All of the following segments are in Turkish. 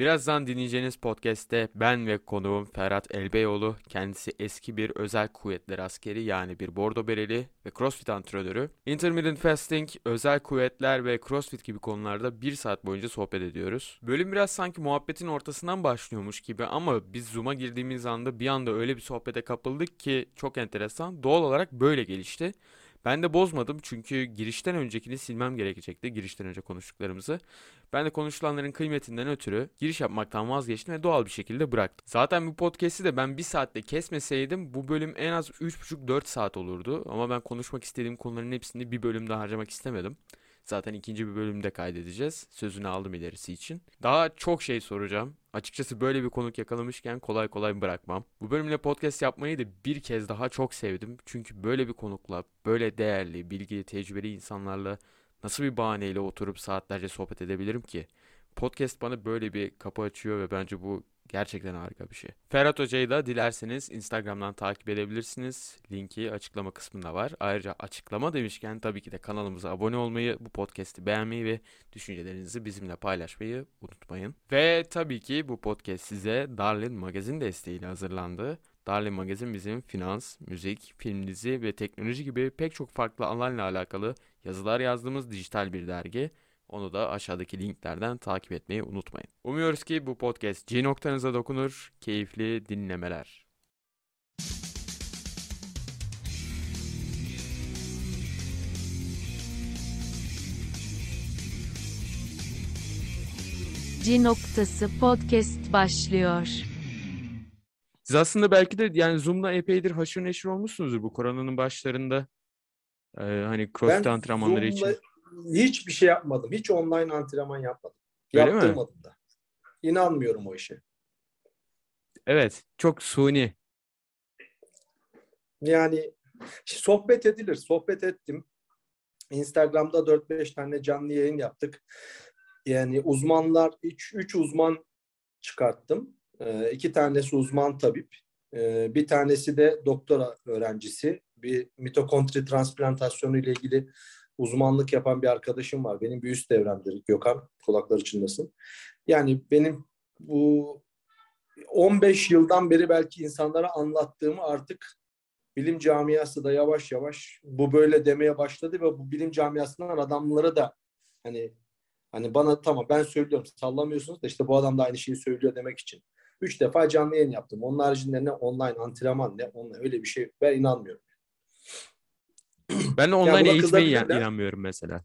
Birazdan dinleyeceğiniz podcast'te ben ve konuğum Ferhat Elbeyoğlu, kendisi eski bir özel kuvvetler askeri yani bir bordo bereli ve crossfit antrenörü. Intermittent fasting, özel kuvvetler ve crossfit gibi konularda bir saat boyunca sohbet ediyoruz. Bölüm biraz sanki muhabbetin ortasından başlıyormuş gibi ama biz Zoom'a girdiğimiz anda bir anda öyle bir sohbete kapıldık ki çok enteresan. Doğal olarak böyle gelişti. Ben de bozmadım çünkü girişten öncekini silmem gerekecekti. Girişten önce konuştuklarımızı. Ben de konuşulanların kıymetinden ötürü giriş yapmaktan vazgeçtim ve doğal bir şekilde bıraktım. Zaten bu podcast'i de ben bir saatte kesmeseydim bu bölüm en az 3,5-4 saat olurdu. Ama ben konuşmak istediğim konuların hepsini bir bölümde harcamak istemedim. Zaten ikinci bir bölümde kaydedeceğiz. Sözünü aldım ilerisi için. Daha çok şey soracağım. Açıkçası böyle bir konuk yakalamışken kolay kolay bırakmam. Bu bölümle podcast yapmayı da bir kez daha çok sevdim. Çünkü böyle bir konukla, böyle değerli, bilgili, tecrübeli insanlarla nasıl bir bahaneyle oturup saatlerce sohbet edebilirim ki? Podcast bana böyle bir kapı açıyor ve bence bu Gerçekten harika bir şey. Ferhat Hoca'yı da dilerseniz Instagram'dan takip edebilirsiniz. Linki açıklama kısmında var. Ayrıca açıklama demişken tabii ki de kanalımıza abone olmayı, bu podcast'i beğenmeyi ve düşüncelerinizi bizimle paylaşmayı unutmayın. Ve tabii ki bu podcast size Darlin Magazin desteğiyle hazırlandı. Darlin Magazin bizim finans, müzik, film dizi ve teknoloji gibi pek çok farklı alanla alakalı yazılar yazdığımız dijital bir dergi. Onu da aşağıdaki linklerden takip etmeyi unutmayın. Umuyoruz ki bu podcast G noktanıza dokunur. Keyifli dinlemeler. G noktası podcast başlıyor. Siz aslında belki de yani Zoom'da epeydir haşır neşir olmuşsunuzdur bu koronanın başlarında. Ee, hani crossfit antrenmanları için hiçbir şey yapmadım. Hiç online antrenman yapmadım. Öyle Yaptırmadım mi? da. İnanmıyorum o işe. Evet. Çok suni. Yani sohbet edilir. Sohbet ettim. Instagram'da 4-5 tane canlı yayın yaptık. Yani uzmanlar, 3 uzman çıkarttım. E, iki tanesi uzman tabip. E, bir tanesi de doktora öğrencisi. Bir mitokondri transplantasyonu ile ilgili uzmanlık yapan bir arkadaşım var. Benim bir üst devremdir Gökhan. Kulaklar içindesin. Yani benim bu 15 yıldan beri belki insanlara anlattığımı artık bilim camiası da yavaş yavaş bu böyle demeye başladı ve bu bilim camiasından adamları da hani hani bana tamam ben söylüyorum sallamıyorsunuz da işte bu adam da aynı şeyi söylüyor demek için. Üç defa canlı yayın yaptım. Onun haricinde ne online antrenman ne onunla öyle bir şey ben inanmıyorum. Ben online ya eğitmeye inanmıyorum mesela.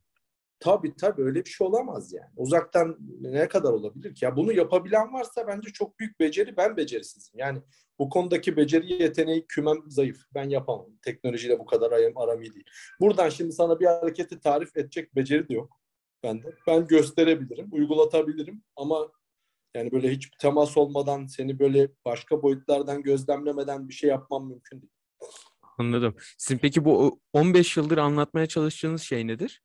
Tabii tabii öyle bir şey olamaz yani. Uzaktan ne kadar olabilir ki? Ya bunu yapabilen varsa bence çok büyük beceri. Ben becerisizim. Yani bu konudaki beceri yeteneği kümem zayıf. Ben yapamam. Teknolojiyle bu kadar aram iyi değil. Buradan şimdi sana bir hareketi tarif edecek beceri de yok bende. Ben gösterebilirim, uygulatabilirim ama yani böyle hiç temas olmadan seni böyle başka boyutlardan gözlemlemeden bir şey yapmam mümkün değil. Anladım. Sizin peki bu 15 yıldır anlatmaya çalıştığınız şey nedir?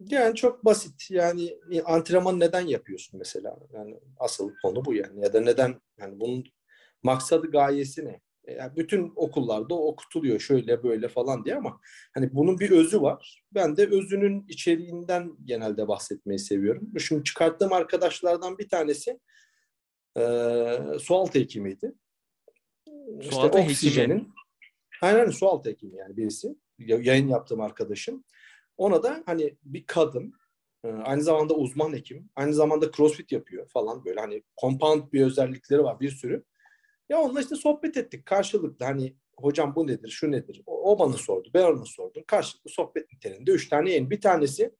Yani çok basit. Yani antrenman neden yapıyorsun mesela? Yani asıl konu bu yani. Ya da neden yani bunun maksadı gayesi ne? E, yani bütün okullarda okutuluyor şöyle böyle falan diye ama hani bunun bir özü var. Ben de özünün içeriğinden genelde bahsetmeyi seviyorum. Şimdi çıkarttığım arkadaşlardan bir tanesi e, sualtı hekimiydi. Sualtı işte oksijenin hekimi. Aynen su altı hekimi yani birisi. Yayın yaptığım arkadaşım. Ona da hani bir kadın e, aynı zamanda uzman hekim. Aynı zamanda crossfit yapıyor falan böyle hani compound bir özellikleri var bir sürü. Ya onunla işte sohbet ettik karşılıklı hani hocam bu nedir şu nedir o, o bana sordu ben ona sordum karşılıklı sohbet niteliğinde üç tane yayın bir tanesi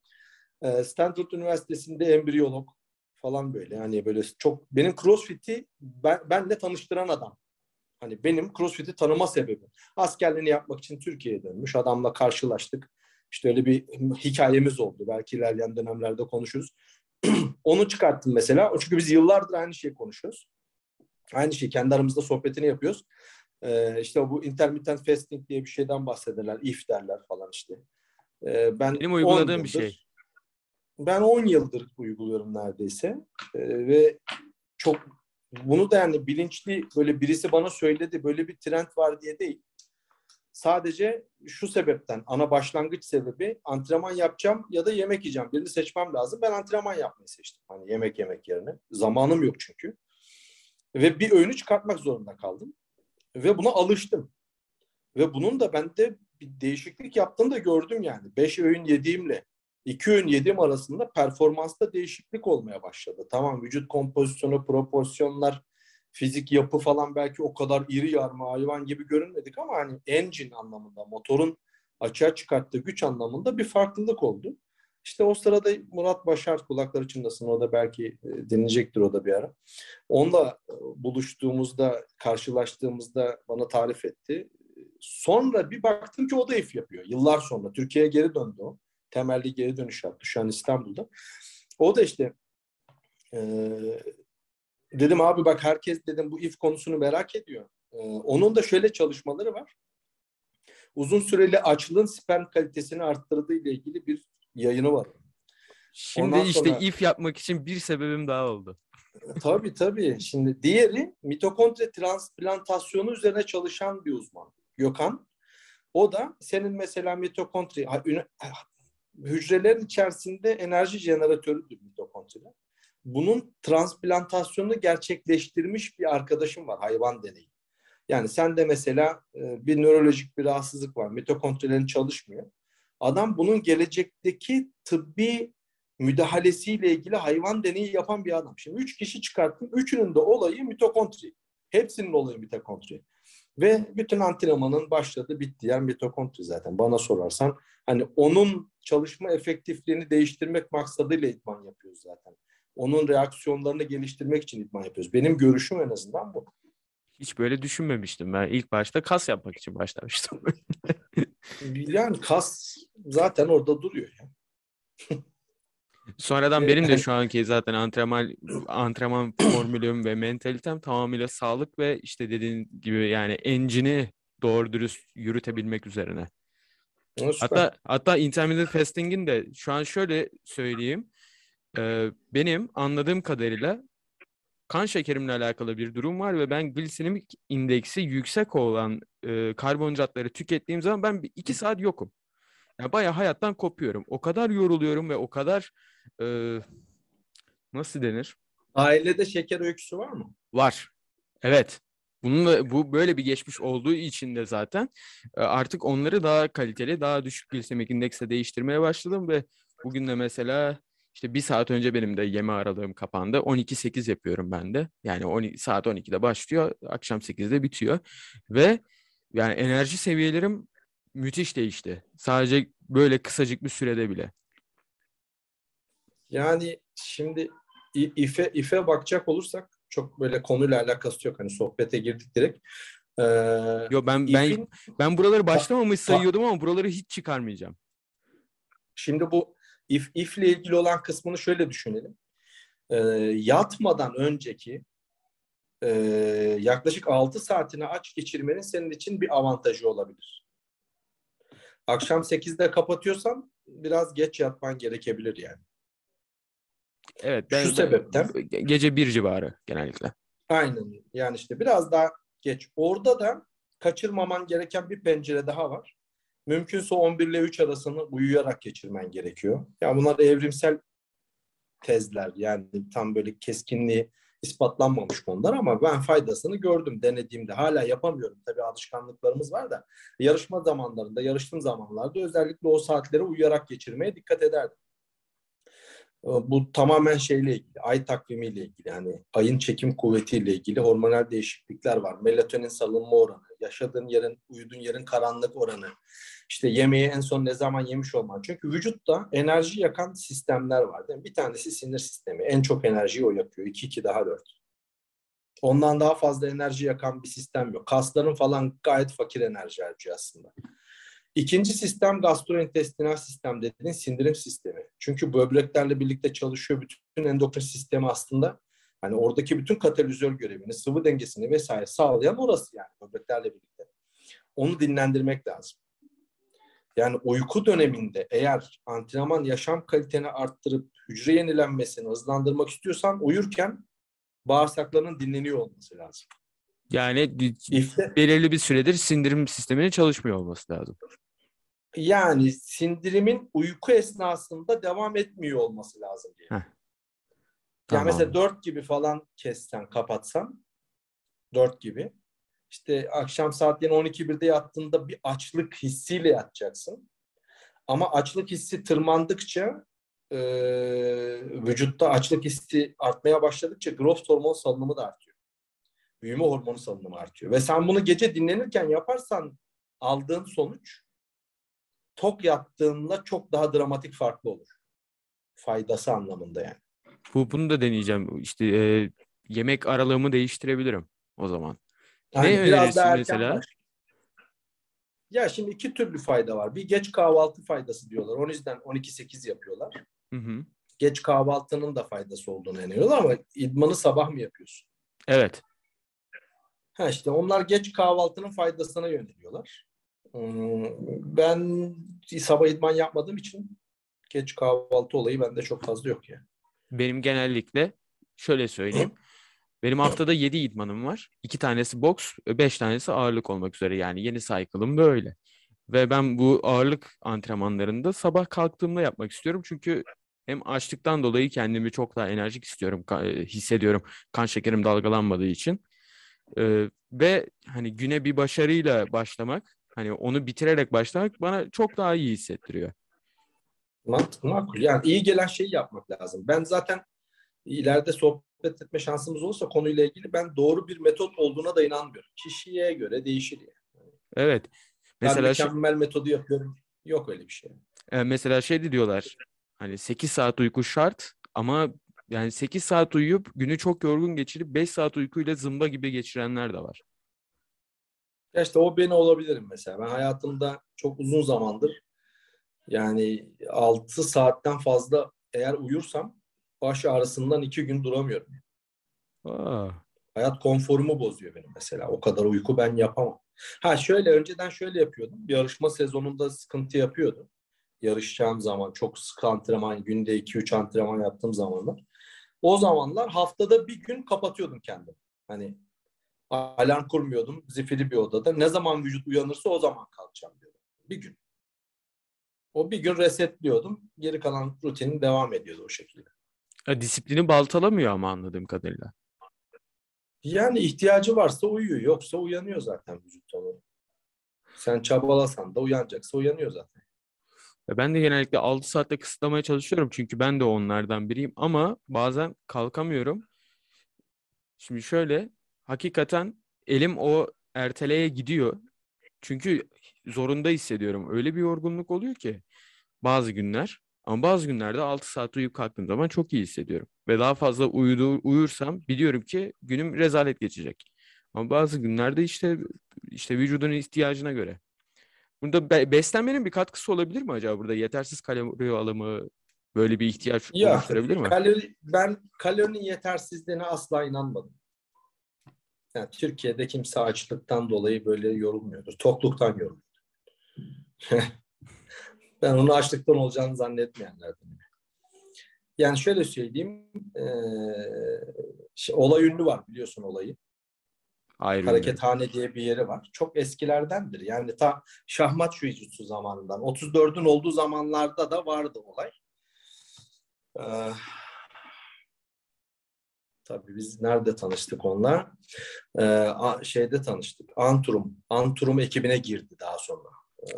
e, Stanford Üniversitesi'nde embriyolog falan böyle hani böyle çok benim crossfit'i ben, benle tanıştıran adam Hani benim CrossFit'i tanıma sebebim. Askerliğini yapmak için Türkiye'ye dönmüş. Adamla karşılaştık. İşte öyle bir hikayemiz oldu. Belki ilerleyen dönemlerde konuşuruz. Onu çıkarttım mesela. Çünkü biz yıllardır aynı şeyi konuşuyoruz. Aynı şey kendi aramızda sohbetini yapıyoruz. Ee, işte bu intermittent fasting diye bir şeyden bahsederler. if derler falan işte. Ee, ben Benim uyguladığım yıldır, bir şey. Ben 10 yıldır uyguluyorum neredeyse. Ee, ve çok bunu da yani bilinçli böyle birisi bana söyledi böyle bir trend var diye değil. sadece şu sebepten ana başlangıç sebebi antrenman yapacağım ya da yemek yiyeceğim. Birini seçmem lazım. Ben antrenman yapmayı seçtim. Hani yemek yemek yerine. Zamanım yok çünkü. Ve bir öğünü çıkartmak zorunda kaldım. Ve buna alıştım. Ve bunun da bende bir değişiklik yaptığını da gördüm yani. Beş öğün yediğimle iki öğün yediğim arasında performansta değişiklik olmaya başladı. Tamam vücut kompozisyonu, proporsiyonlar, fizik yapı falan belki o kadar iri yarma hayvan gibi görünmedik ama hani engine anlamında, motorun açığa çıkarttığı güç anlamında bir farklılık oldu. İşte o sırada Murat Başar kulakları çınlasın o da belki e, dinleyecektir o da bir ara. Onunla e, buluştuğumuzda, karşılaştığımızda bana tarif etti. Sonra bir baktım ki o da if yapıyor. Yıllar sonra Türkiye'ye geri döndü o. Temelli geri dönüş yaptı şu an İstanbul'da. O da işte e, dedim abi bak herkes dedim bu if konusunu merak ediyor. E, onun da şöyle çalışmaları var. Uzun süreli açlığın sperm kalitesini arttırdığı ile ilgili bir yayını var. Şimdi Ondan işte sonra, if yapmak için bir sebebim daha oldu. Tabii tabii. Şimdi diğeri mitokondri transplantasyonu üzerine çalışan bir uzman. Gökhan. O da senin mesela mitokondri hücrelerin içerisinde enerji jeneratörüdür mitokondriler. Bunun transplantasyonunu gerçekleştirmiş bir arkadaşım var hayvan deneyi. Yani sen de mesela e, bir nörolojik bir rahatsızlık var. Mitokondrilerin çalışmıyor. Adam bunun gelecekteki tıbbi müdahalesiyle ilgili hayvan deneyi yapan bir adam. Şimdi üç kişi çıkarttım. Üçünün de olayı mitokondri. Hepsinin olayı mitokondri. Ve bütün antrenmanın başladı bitti yer mitokondri zaten. Bana sorarsan hani onun çalışma efektifliğini değiştirmek maksadıyla idman yapıyoruz zaten. Onun reaksiyonlarını geliştirmek için idman yapıyoruz. Benim görüşüm en azından bu. Hiç böyle düşünmemiştim. Ben ilk başta kas yapmak için başlamıştım. yani kas zaten orada duruyor ya. Sonradan benim de şu anki zaten antrenman antrenman formülüm ve mentalitem tamamıyla sağlık ve işte dediğin gibi yani engine'i doğru dürüst yürütebilmek üzerine. Süper. Hatta hatta intermittent fasting'in de şu an şöyle söyleyeyim. E, benim anladığım kadarıyla kan şekerimle alakalı bir durum var ve ben glisemik indeksi yüksek olan e, karbonhidratları tükettiğim zaman ben bir iki saat yokum. Yani bayağı hayattan kopuyorum. O kadar yoruluyorum ve o kadar e, nasıl denir? Ailede şeker öyküsü var mı? Var. Evet. Bununla bu böyle bir geçmiş olduğu için de zaten artık onları daha kaliteli, daha düşük glisemik indeksle değiştirmeye başladım ve bugün de mesela işte bir saat önce benim de yeme aralığım kapandı. 12-8 yapıyorum ben de. Yani 12, saat 12'de başlıyor, akşam 8'de bitiyor. Ve yani enerji seviyelerim müthiş değişti. Sadece böyle kısacık bir sürede bile. Yani şimdi ife ife bakacak olursak çok böyle konuyla alakası yok. Hani sohbete girdik direkt. Ee, Yo ben ben ben buraları başlamamış sayıyordum ama buraları hiç çıkarmayacağım. Şimdi bu if if ile ilgili olan kısmını şöyle düşünelim. Ee, yatmadan önceki e, yaklaşık 6 saatini aç geçirmenin senin için bir avantajı olabilir. Akşam 8'de kapatıyorsan biraz geç yatman gerekebilir yani. Evet. Ben, Şu sebepten. Gece bir civarı genellikle. Aynen. Yani işte biraz daha geç. Orada da kaçırmaman gereken bir pencere daha var. Mümkünse 11 ile 3 arasını uyuyarak geçirmen gerekiyor. Ya yani bunlar evrimsel tezler. Yani tam böyle keskinliği ispatlanmamış konular ama ben faydasını gördüm denediğimde. Hala yapamıyorum. Tabii alışkanlıklarımız var da yarışma zamanlarında, yarıştığım zamanlarda özellikle o saatleri uyuyarak geçirmeye dikkat ederdim. Ee, bu tamamen şeyle ilgili, ay takvimiyle ilgili. Yani ayın çekim kuvvetiyle ilgili hormonal değişiklikler var. Melatonin salınma oranı, yaşadığın yerin, uyuduğun yerin karanlık oranı, işte yemeği en son ne zaman yemiş olman. Çünkü vücutta enerji yakan sistemler var. Değil mi? Bir tanesi sinir sistemi. En çok enerjiyi o yakıyor. 2-2 daha 4. Ondan daha fazla enerji yakan bir sistem yok. Kasların falan gayet fakir enerji harcıyor aslında. İkinci sistem gastrointestinal sistem dediğin sindirim sistemi. Çünkü böbreklerle birlikte çalışıyor bütün endokrin sistemi aslında. Hani oradaki bütün katalizör görevini, sıvı dengesini vesaire sağlayan orası yani böbreklerle birlikte. Onu dinlendirmek lazım. Yani uyku döneminde eğer antrenman yaşam kaliteni arttırıp hücre yenilenmesini hızlandırmak istiyorsan uyurken bağırsaklarının dinleniyor olması lazım. Yani İfte, belirli bir süredir sindirim sisteminin çalışmıyor olması lazım. yani sindirimin uyku esnasında devam etmiyor olması lazım diye. Heh. Yani Tamam. mesela 4 gibi falan kessen, kapatsan 4 gibi. İşte akşam saatlerin 12-1'de yattığında bir açlık hissiyle yatacaksın. Ama açlık hissi tırmandıkça e, vücutta açlık hissi artmaya başladıkça growth hormon salınımı da artıyor. Büyüme hormonu salınımı artıyor. Ve sen bunu gece dinlenirken yaparsan aldığın sonuç tok yattığında çok daha dramatik farklı olur. Faydası anlamında yani. Bu bunu da deneyeceğim. İşte e, yemek aralığımı değiştirebilirim o zaman. Ne Yani biraz daha erken mesela? Ya şimdi iki türlü fayda var. Bir geç kahvaltı faydası diyorlar. O yüzden 12-8 yapıyorlar. Hı hı. Geç kahvaltının da faydası olduğunu inanıyorlar ama idmanı sabah mı yapıyorsun? Evet. Ha işte onlar geç kahvaltının faydasına yöneliyorlar. Hmm, Ben sabah idman yapmadığım için geç kahvaltı olayı bende çok fazla yok yani. Benim genellikle şöyle söyleyeyim. Benim haftada 7 idmanım var. 2 tanesi boks, 5 tanesi ağırlık olmak üzere. Yani yeni cycle'ım böyle. Ve ben bu ağırlık antrenmanlarında sabah kalktığımda yapmak istiyorum. Çünkü hem açlıktan dolayı kendimi çok daha enerjik istiyorum, e, hissediyorum. Kan şekerim dalgalanmadığı için. Ee, ve hani güne bir başarıyla başlamak, hani onu bitirerek başlamak bana çok daha iyi hissettiriyor. Mantıklı, makul. Yani iyi gelen şeyi yapmak lazım. Ben zaten ileride sohbet etme şansımız olursa konuyla ilgili ben doğru bir metot olduğuna da inanmıyorum. Kişiye göre değişir yani. Evet. Ben Mesela şey- mükemmel metodu yapıyorum. Yok öyle bir şey. E, mesela şey de diyorlar hani 8 saat uyku şart ama yani 8 saat uyuyup günü çok yorgun geçirip 5 saat uykuyla zımba gibi geçirenler de var. Ya işte o beni olabilirim mesela. Ben hayatımda çok uzun zamandır yani 6 saatten fazla eğer uyursam baş ağrısından 2 gün duramıyorum. Aa, Hayat konforumu bozuyor benim mesela. O kadar uyku ben yapamam. Ha şöyle önceden şöyle yapıyordum. Bir yarışma sezonunda sıkıntı yapıyordu. Yarışacağım zaman çok sık antrenman, günde 2-3 antrenman yaptığım zamanlar. O zamanlar haftada bir gün kapatıyordum kendimi. Hani alarm kurmuyordum. Zifiri bir odada. Ne zaman vücut uyanırsa o zaman kalkacağım diyordum. Bir gün. O bir gün resetliyordum. Geri kalan rutinim devam ediyordu o şekilde. e, disiplini baltalamıyor ama anladığım kadarıyla. Yani ihtiyacı varsa uyuyor. Yoksa uyanıyor zaten vücut onu. Sen çabalasan da uyanacaksa uyanıyor zaten. Ben de genellikle 6 saatte kısıtlamaya çalışıyorum çünkü ben de onlardan biriyim ama bazen kalkamıyorum. Şimdi şöyle hakikaten elim o erteleye gidiyor. Çünkü zorunda hissediyorum. Öyle bir yorgunluk oluyor ki bazı günler. Ama bazı günlerde 6 saat uyuyup kalktığım zaman çok iyi hissediyorum. Ve daha fazla uyudu, uyursam biliyorum ki günüm rezalet geçecek. Ama bazı günlerde işte işte vücudun ihtiyacına göre. Burada be- beslenmenin bir katkısı olabilir mi acaba burada? Yetersiz kalori alımı böyle bir ihtiyaç Ya oluşturabilir mi? kalori, ben kalorinin yetersizliğine asla inanmadım. Yani Türkiye'de kimse açlıktan dolayı böyle yorulmuyordur. Tokluktan yoruluyor. ben onu açlıktan olacağını zannetmeyenlerdim. Yani şöyle söyleyeyim. eee, şey, olay ünlü var biliyorsun olayı. Hayır. Harekethane diye bir yeri var. Çok eskilerdendir. Yani ta şahmat jujutsu zamanından. 34'ün olduğu zamanlarda da vardı olay. Ee, tabii biz nerede tanıştık onunla? Ee, şeyde tanıştık. Antrum. Antrum ekibine girdi daha sonra.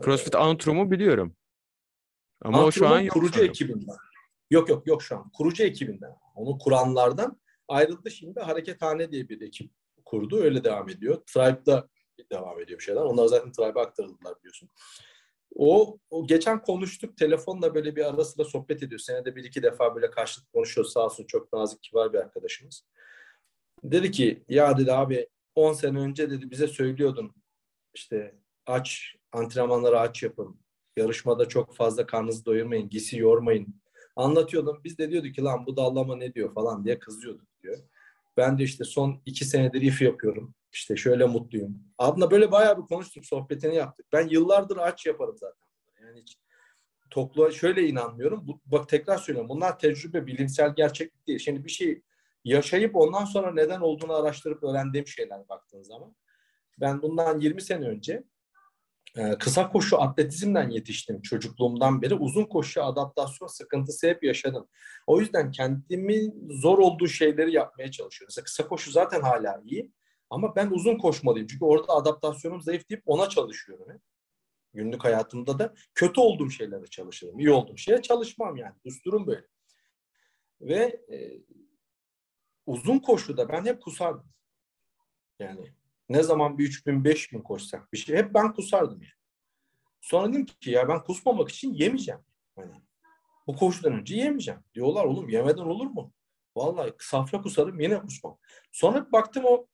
CrossFit Antrum'u biliyorum. Ama o şu Antrum'un an yok kurucu sanırım. ekibinden. Yok yok yok şu an. Kurucu ekibinden. Onu kuranlardan ayrıldı şimdi Harekethane diye bir ekip kurdu. Öyle devam ediyor. Tribe'da devam ediyor bir şeyler. Onlar zaten Tribe'a aktarıldılar biliyorsun. O, o geçen konuştuk. Telefonla böyle bir ara sıra sohbet ediyor. Senede bir iki defa böyle karşılık konuşuyor. Sağ olsun çok nazik kibar bir arkadaşımız. Dedi ki ya dedi abi 10 sene önce dedi bize söylüyordun işte aç antrenmanları aç yapın. Yarışmada çok fazla karnınızı doyurmayın. Gisi yormayın. Anlatıyordum. Biz de diyorduk ki lan bu dallama ne diyor falan diye kızıyorduk diyor. Ben de işte son iki senedir if yapıyorum. İşte şöyle mutluyum. Adına böyle bayağı bir konuştuk, sohbetini yaptık. Ben yıllardır aç yaparım zaten. Yani hiç topluğa şöyle inanmıyorum. Bu, bak tekrar söylüyorum. Bunlar tecrübe, bilimsel gerçeklik değil. Şimdi bir şey yaşayıp ondan sonra neden olduğunu araştırıp öğrendiğim şeyler baktığın zaman. Ben bundan 20 sene önce e, kısa koşu atletizmden yetiştim çocukluğumdan beri. Uzun koşu adaptasyon sıkıntısı hep yaşadım. O yüzden kendimi zor olduğu şeyleri yapmaya çalışıyorum. Mesela kısa koşu zaten hala iyi. Ama ben uzun koşmalıyım. Çünkü orada adaptasyonum zayıf deyip ona çalışıyorum. Hep. Günlük hayatımda da kötü olduğum şeylere çalışırım. İyi olduğum şeye çalışmam yani. Düsturum böyle. Ve e, uzun koşuda ben hep kusardım. Yani ne zaman bir 3000 5000 koşsak bir şey hep ben kusardım yani. Sonra dedim ki ya ben kusmamak için yemeyeceğim. Hani bu koşudan önce yemeyeceğim. Diyorlar oğlum yemeden olur mu? Vallahi safra kusarım yine kusmam. Sonra baktım o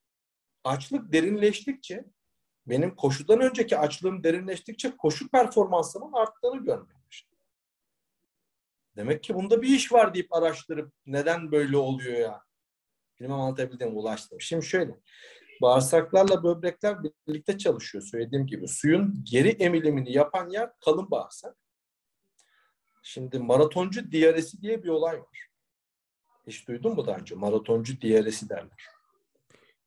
açlık derinleştikçe benim koşudan önceki açlığım derinleştikçe koşu performansımın arttığını görmeye başladım. Demek ki bunda bir iş var deyip araştırıp neden böyle oluyor ya? Bilmem anlatabildim ulaştım. Şimdi şöyle. Bağırsaklarla böbrekler birlikte çalışıyor söylediğim gibi. Suyun geri emilimini yapan yer kalın bağırsak. Şimdi maratoncu diyaresi diye bir olay var. Hiç duydun mu daha önce? Maratoncu diyaresi derler.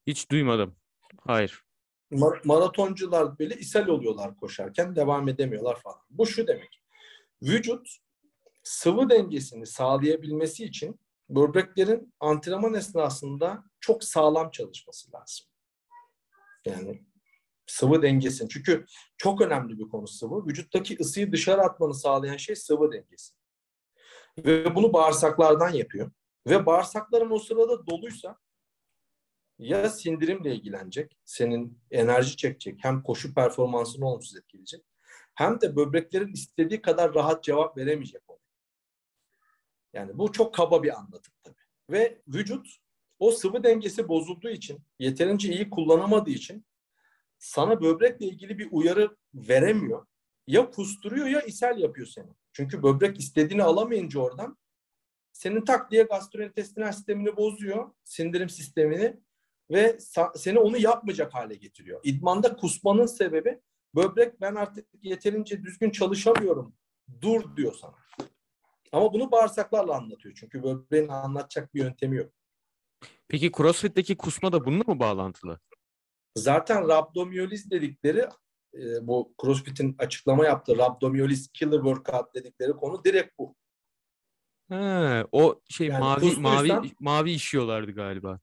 Hiç duymadım. Hayır. Mar- maratoncular böyle ishal oluyorlar koşarken devam edemiyorlar falan. Bu şu demek. Vücut sıvı dengesini sağlayabilmesi için böbreklerin antrenman esnasında çok sağlam çalışması lazım. Yani sıvı dengesini. Çünkü çok önemli bir konu sıvı. Vücuttaki ısıyı dışarı atmanı sağlayan şey sıvı dengesi. Ve bunu bağırsaklardan yapıyor. Ve bağırsakların o sırada doluysa ya sindirimle ilgilenecek, senin enerji çekecek, hem koşu performansını olumsuz etkileyecek, hem de böbreklerin istediği kadar rahat cevap veremeyecek ona. Yani bu çok kaba bir anlatım tabii. Ve vücut o sıvı dengesi bozulduğu için, yeterince iyi kullanamadığı için sana böbrekle ilgili bir uyarı veremiyor. Ya kusturuyor ya ishal yapıyor seni. Çünkü böbrek istediğini alamayınca oradan senin tak diye gastrointestinal sistemini bozuyor, sindirim sistemini ve seni onu yapmayacak hale getiriyor. İdmanda kusmanın sebebi böbrek ben artık yeterince düzgün çalışamıyorum. Dur diyor sana. Ama bunu bağırsaklarla anlatıyor. Çünkü böbreğin anlatacak bir yöntemi yok. Peki CrossFit'teki kusma da bununla mı bağlantılı? Zaten rabdomiyoliz dedikleri e, bu CrossFit'in açıklama yaptığı rabdomiyoliz killer workout dedikleri konu direkt bu. He, o şey Yani mavi mavi mavi işiyorlardı galiba.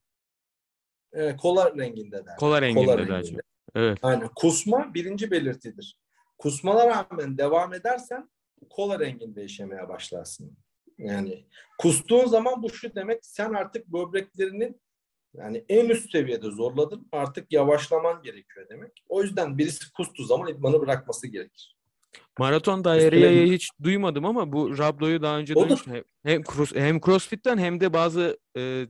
E, kola renginde der. Kola renginde Kola renginde. Evet. Aynen. Kusma birinci belirtidir. Kusmana rağmen devam edersen kola renginde işemeye başlarsın. Yani kustuğun zaman bu şu demek sen artık böbreklerinin yani en üst seviyede zorladın artık yavaşlaman gerekiyor demek. O yüzden birisi kustuğu zaman idmanı bırakması gerekir. Maraton bir- hiç duymadım ama bu Rablo'yu daha önce duymuştum. Hem, hem, cross, hem CrossFit'ten hem de bazı e,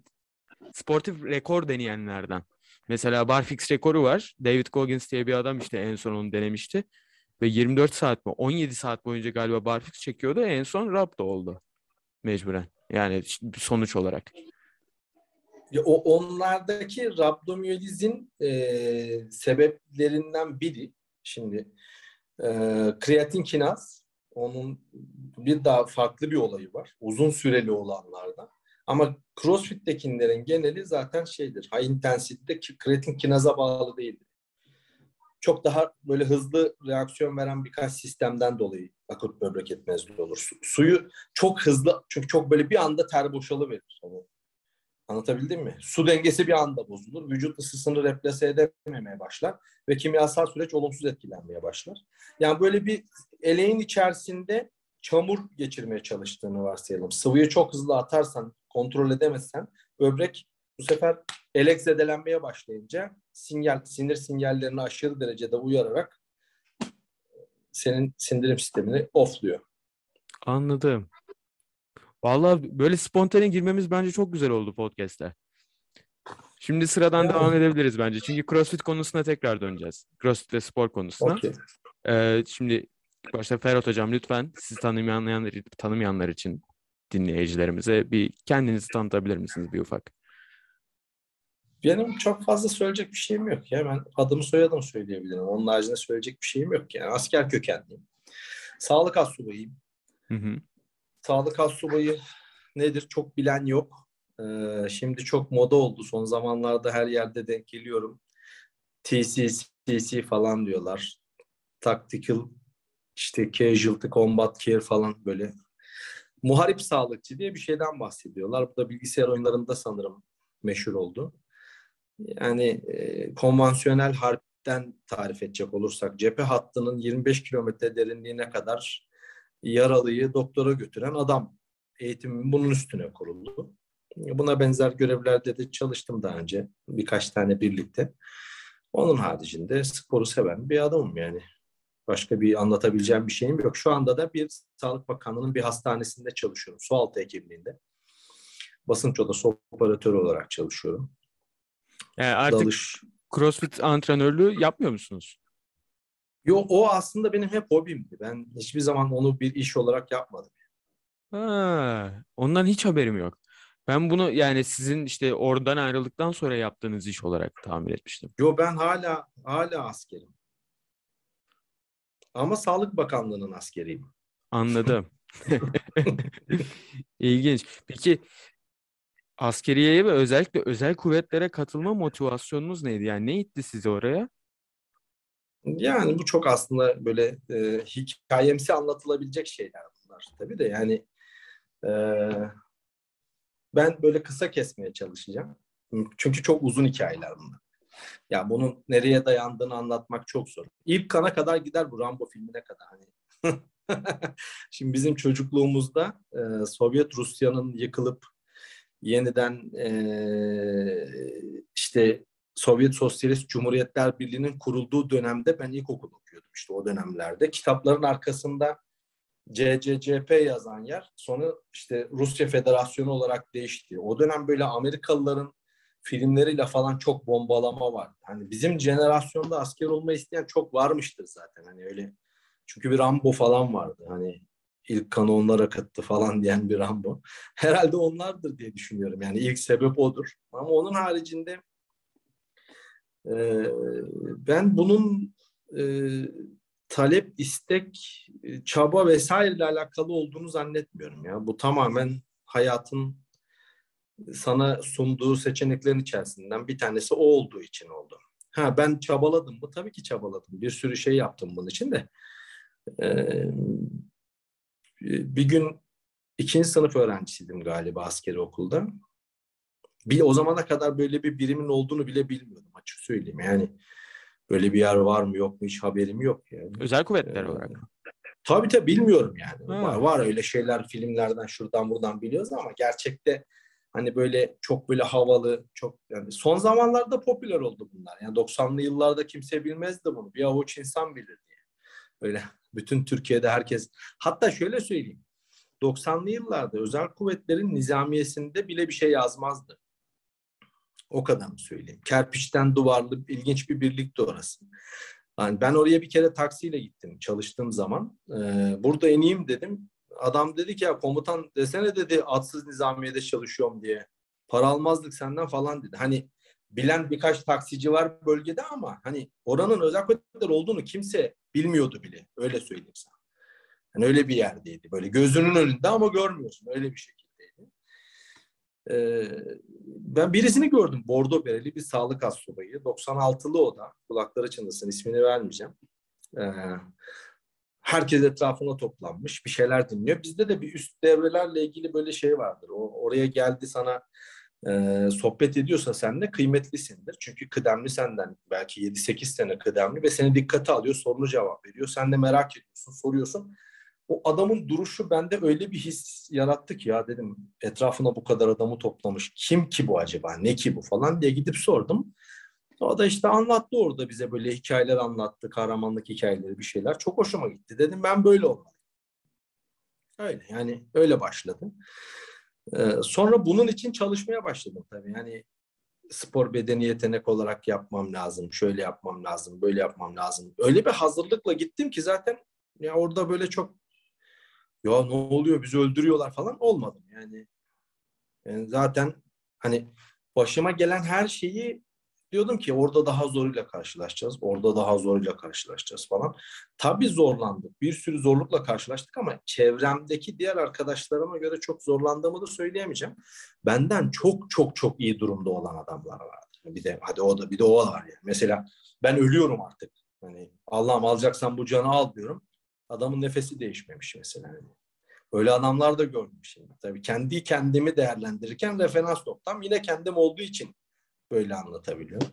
sportif rekor deneyenlerden. Mesela barfix rekoru var. David Goggins diye bir adam işte en son onu denemişti. Ve 24 saat mi 17 saat boyunca galiba barfix çekiyordu. En son Rabdo oldu. Mecburen. Yani sonuç olarak. Ya o onlardaki rabdomiyolizin e, sebeplerinden biri şimdi e, kreatin kinaz onun bir daha farklı bir olayı var. Uzun süreli olanlarda. Ama CrossFit'tekilerin geneli zaten şeydir. High intensity'de kreatin kinaza bağlı değildir. Çok daha böyle hızlı reaksiyon veren birkaç sistemden dolayı akut böbrek yetmezliği olur. Su- suyu çok hızlı çünkü çok böyle bir anda ter boşalıverir. Hani Anlatabildim mi? Su dengesi bir anda bozulur. Vücut ısısını replase edememeye başlar ve kimyasal süreç olumsuz etkilenmeye başlar. Yani böyle bir eleğin içerisinde çamur geçirmeye çalıştığını varsayalım. Sıvıyı çok hızlı atarsan, kontrol edemezsen böbrek bu sefer elek zedelenmeye başlayınca sinyal, sinir sinyallerini aşırı derecede uyararak senin sindirim sistemini offluyor. Anladım. Vallahi böyle spontane girmemiz bence çok güzel oldu podcast'te. Şimdi sıradan Ya. devam edebiliriz bence. Çünkü CrossFit konusuna tekrar döneceğiz. CrossFit ve spor konusuna. Okey. Ee, şimdi başta Ferhat Hocam lütfen sizi tanımayanlar, tanımayanlar için dinleyicilerimize bir kendinizi tanıtabilir misiniz bir ufak? Benim çok fazla söyleyecek bir şeyim yok ya. Ben adımı soyadımı söyleyebilirim. Onun haricinde söyleyecek bir şeyim yok yani. Asker kökenliyim. Sağlık astsubayıyım. Hı hı. Sağlık astsubayı nedir çok bilen yok. Ee, şimdi çok moda oldu. Son zamanlarda her yerde denk geliyorum. TCCC falan diyorlar. Tactical işte casualty combat care falan böyle muharip sağlıkçı diye bir şeyden bahsediyorlar. Bu da bilgisayar oyunlarında sanırım meşhur oldu. Yani e, konvansiyonel harpten tarif edecek olursak cephe hattının 25 kilometre derinliğine kadar yaralıyı doktora götüren adam. Eğitimim bunun üstüne kuruldu. Buna benzer görevlerde de çalıştım daha önce. Birkaç tane birlikte. Onun haricinde sporu seven bir adamım yani. Başka bir anlatabileceğim bir şeyim yok. Şu anda da bir Sağlık Bakanlığı'nın bir hastanesinde çalışıyorum. Sualtı ekibinde. Basınç odası operatörü olarak çalışıyorum. Yani artık Dalış... CrossFit antrenörlüğü yapmıyor musunuz? Yo, o aslında benim hep hobimdi. Ben hiçbir zaman onu bir iş olarak yapmadım. Ha, ondan hiç haberim yok. Ben bunu yani sizin işte oradan ayrıldıktan sonra yaptığınız iş olarak tahmin etmiştim. Yo ben hala hala askerim. Ama Sağlık Bakanlığı'nın askeriyim. Anladım. İlginç. Peki askeriyeye ve özellikle özel kuvvetlere katılma motivasyonunuz neydi? Yani ne itti sizi oraya? Yani bu çok aslında böyle e, hikayemsi anlatılabilecek şeyler bunlar. Tabii de yani e, ben böyle kısa kesmeye çalışacağım. Çünkü çok uzun hikayeler bunlar. Ya bunun nereye dayandığını anlatmak çok zor. İlk kana kadar gider bu Rambo filmine kadar. Hani Şimdi bizim çocukluğumuzda e, Sovyet Rusya'nın yıkılıp yeniden e, işte Sovyet Sosyalist Cumhuriyetler Birliği'nin kurulduğu dönemde ben ilkokul okuyordum işte o dönemlerde. Kitapların arkasında CCCP yazan yer sonra işte Rusya Federasyonu olarak değişti. O dönem böyle Amerikalıların filmleriyle falan çok bombalama vardı. Hani bizim jenerasyonda asker olma isteyen çok varmıştır zaten. Hani öyle çünkü bir Rambo falan vardı. Hani ilk kanı onlar akıttı falan diyen bir Rambo. Herhalde onlardır diye düşünüyorum. Yani ilk sebep odur. Ama onun haricinde e, ben bunun e, talep, istek, çaba vesaireyle alakalı olduğunu zannetmiyorum ya. Bu tamamen hayatın sana sunduğu seçeneklerin içerisinden bir tanesi o olduğu için oldu. Ha ben çabaladım mı? Tabii ki çabaladım. Bir sürü şey yaptım bunun için de. Ee, bir gün ikinci sınıf öğrencisiydim galiba askeri okulda. Bir o zamana kadar böyle bir birimin olduğunu bile bilmiyordum açık söyleyeyim. Yani böyle bir yer var mı yok mu hiç haberim yok yani. Özel kuvvetler ee, olarak. Tabii tabii bilmiyorum yani. Var, var öyle şeyler filmlerden şuradan buradan biliyoruz ama gerçekte hani böyle çok böyle havalı, çok yani son zamanlarda popüler oldu bunlar. Yani 90'lı yıllarda kimse bilmezdi bunu. Bir avuç insan bilir diye. Öyle bütün Türkiye'de herkes hatta şöyle söyleyeyim. 90'lı yıllarda özel kuvvetlerin nizamiyesinde bile bir şey yazmazdı. O kadar söyleyeyim? Kerpiçten duvarlı ilginç bir birlikti orası. Yani ben oraya bir kere taksiyle gittim çalıştığım zaman. Ee, burada ineyim dedim. Adam dedi ki ya komutan desene dedi atsız nizamiyede çalışıyorum diye. Para almazdık senden falan dedi. Hani bilen birkaç taksici var bölgede ama hani oranın özel kuvvetler olduğunu kimse bilmiyordu bile. Öyle söyleyeyim sana. Yani öyle bir yerdeydi. Böyle gözünün önünde ama görmüyorsun. Öyle bir şekildeydi. Ee, ben birisini gördüm. Bordo bereli bir sağlık astsubayı. 96'lı o da. Kulakları çınlasın. ismini vermeyeceğim. Ee, herkes etrafına toplanmış. Bir şeyler dinliyor. Bizde de bir üst devrelerle ilgili böyle şey vardır. O, oraya geldi sana e, sohbet ediyorsa seninle kıymetlisindir. Çünkü kıdemli senden belki 7-8 sene kıdemli ve seni dikkate alıyor, sorunu cevap veriyor. Sen de merak ediyorsun, soruyorsun. O adamın duruşu bende öyle bir his yarattı ki ya dedim etrafına bu kadar adamı toplamış. Kim ki bu acaba? Ne ki bu falan diye gidip sordum. O da işte anlattı orada bize böyle hikayeler anlattı. Kahramanlık hikayeleri bir şeyler. Çok hoşuma gitti. Dedim ben böyle olmalıyım. Öyle yani öyle başladı. Ee, sonra bunun için çalışmaya başladım tabii. Yani spor bedeni yetenek olarak yapmam lazım. Şöyle yapmam lazım, böyle yapmam lazım. Öyle bir hazırlıkla gittim ki zaten ya orada böyle çok ya ne oluyor bizi öldürüyorlar falan olmadım. Yani, yani zaten hani başıma gelen her şeyi Diyordum ki orada daha zoruyla karşılaşacağız, orada daha zoruyla karşılaşacağız falan. Tabii zorlandık, bir sürü zorlukla karşılaştık ama çevremdeki diğer arkadaşlarıma göre çok zorlandığımı da söyleyemeyeceğim. Benden çok çok çok iyi durumda olan adamlar vardı. Bir de hadi o da bir de o var ya. Mesela ben ölüyorum artık. Hani Allah'ım alacaksan bu canı al diyorum. Adamın nefesi değişmemiş mesela. Yani. Öyle adamlar da gördüm. Tabii kendi kendimi değerlendirirken referans noktam yine kendim olduğu için böyle anlatabiliyorum.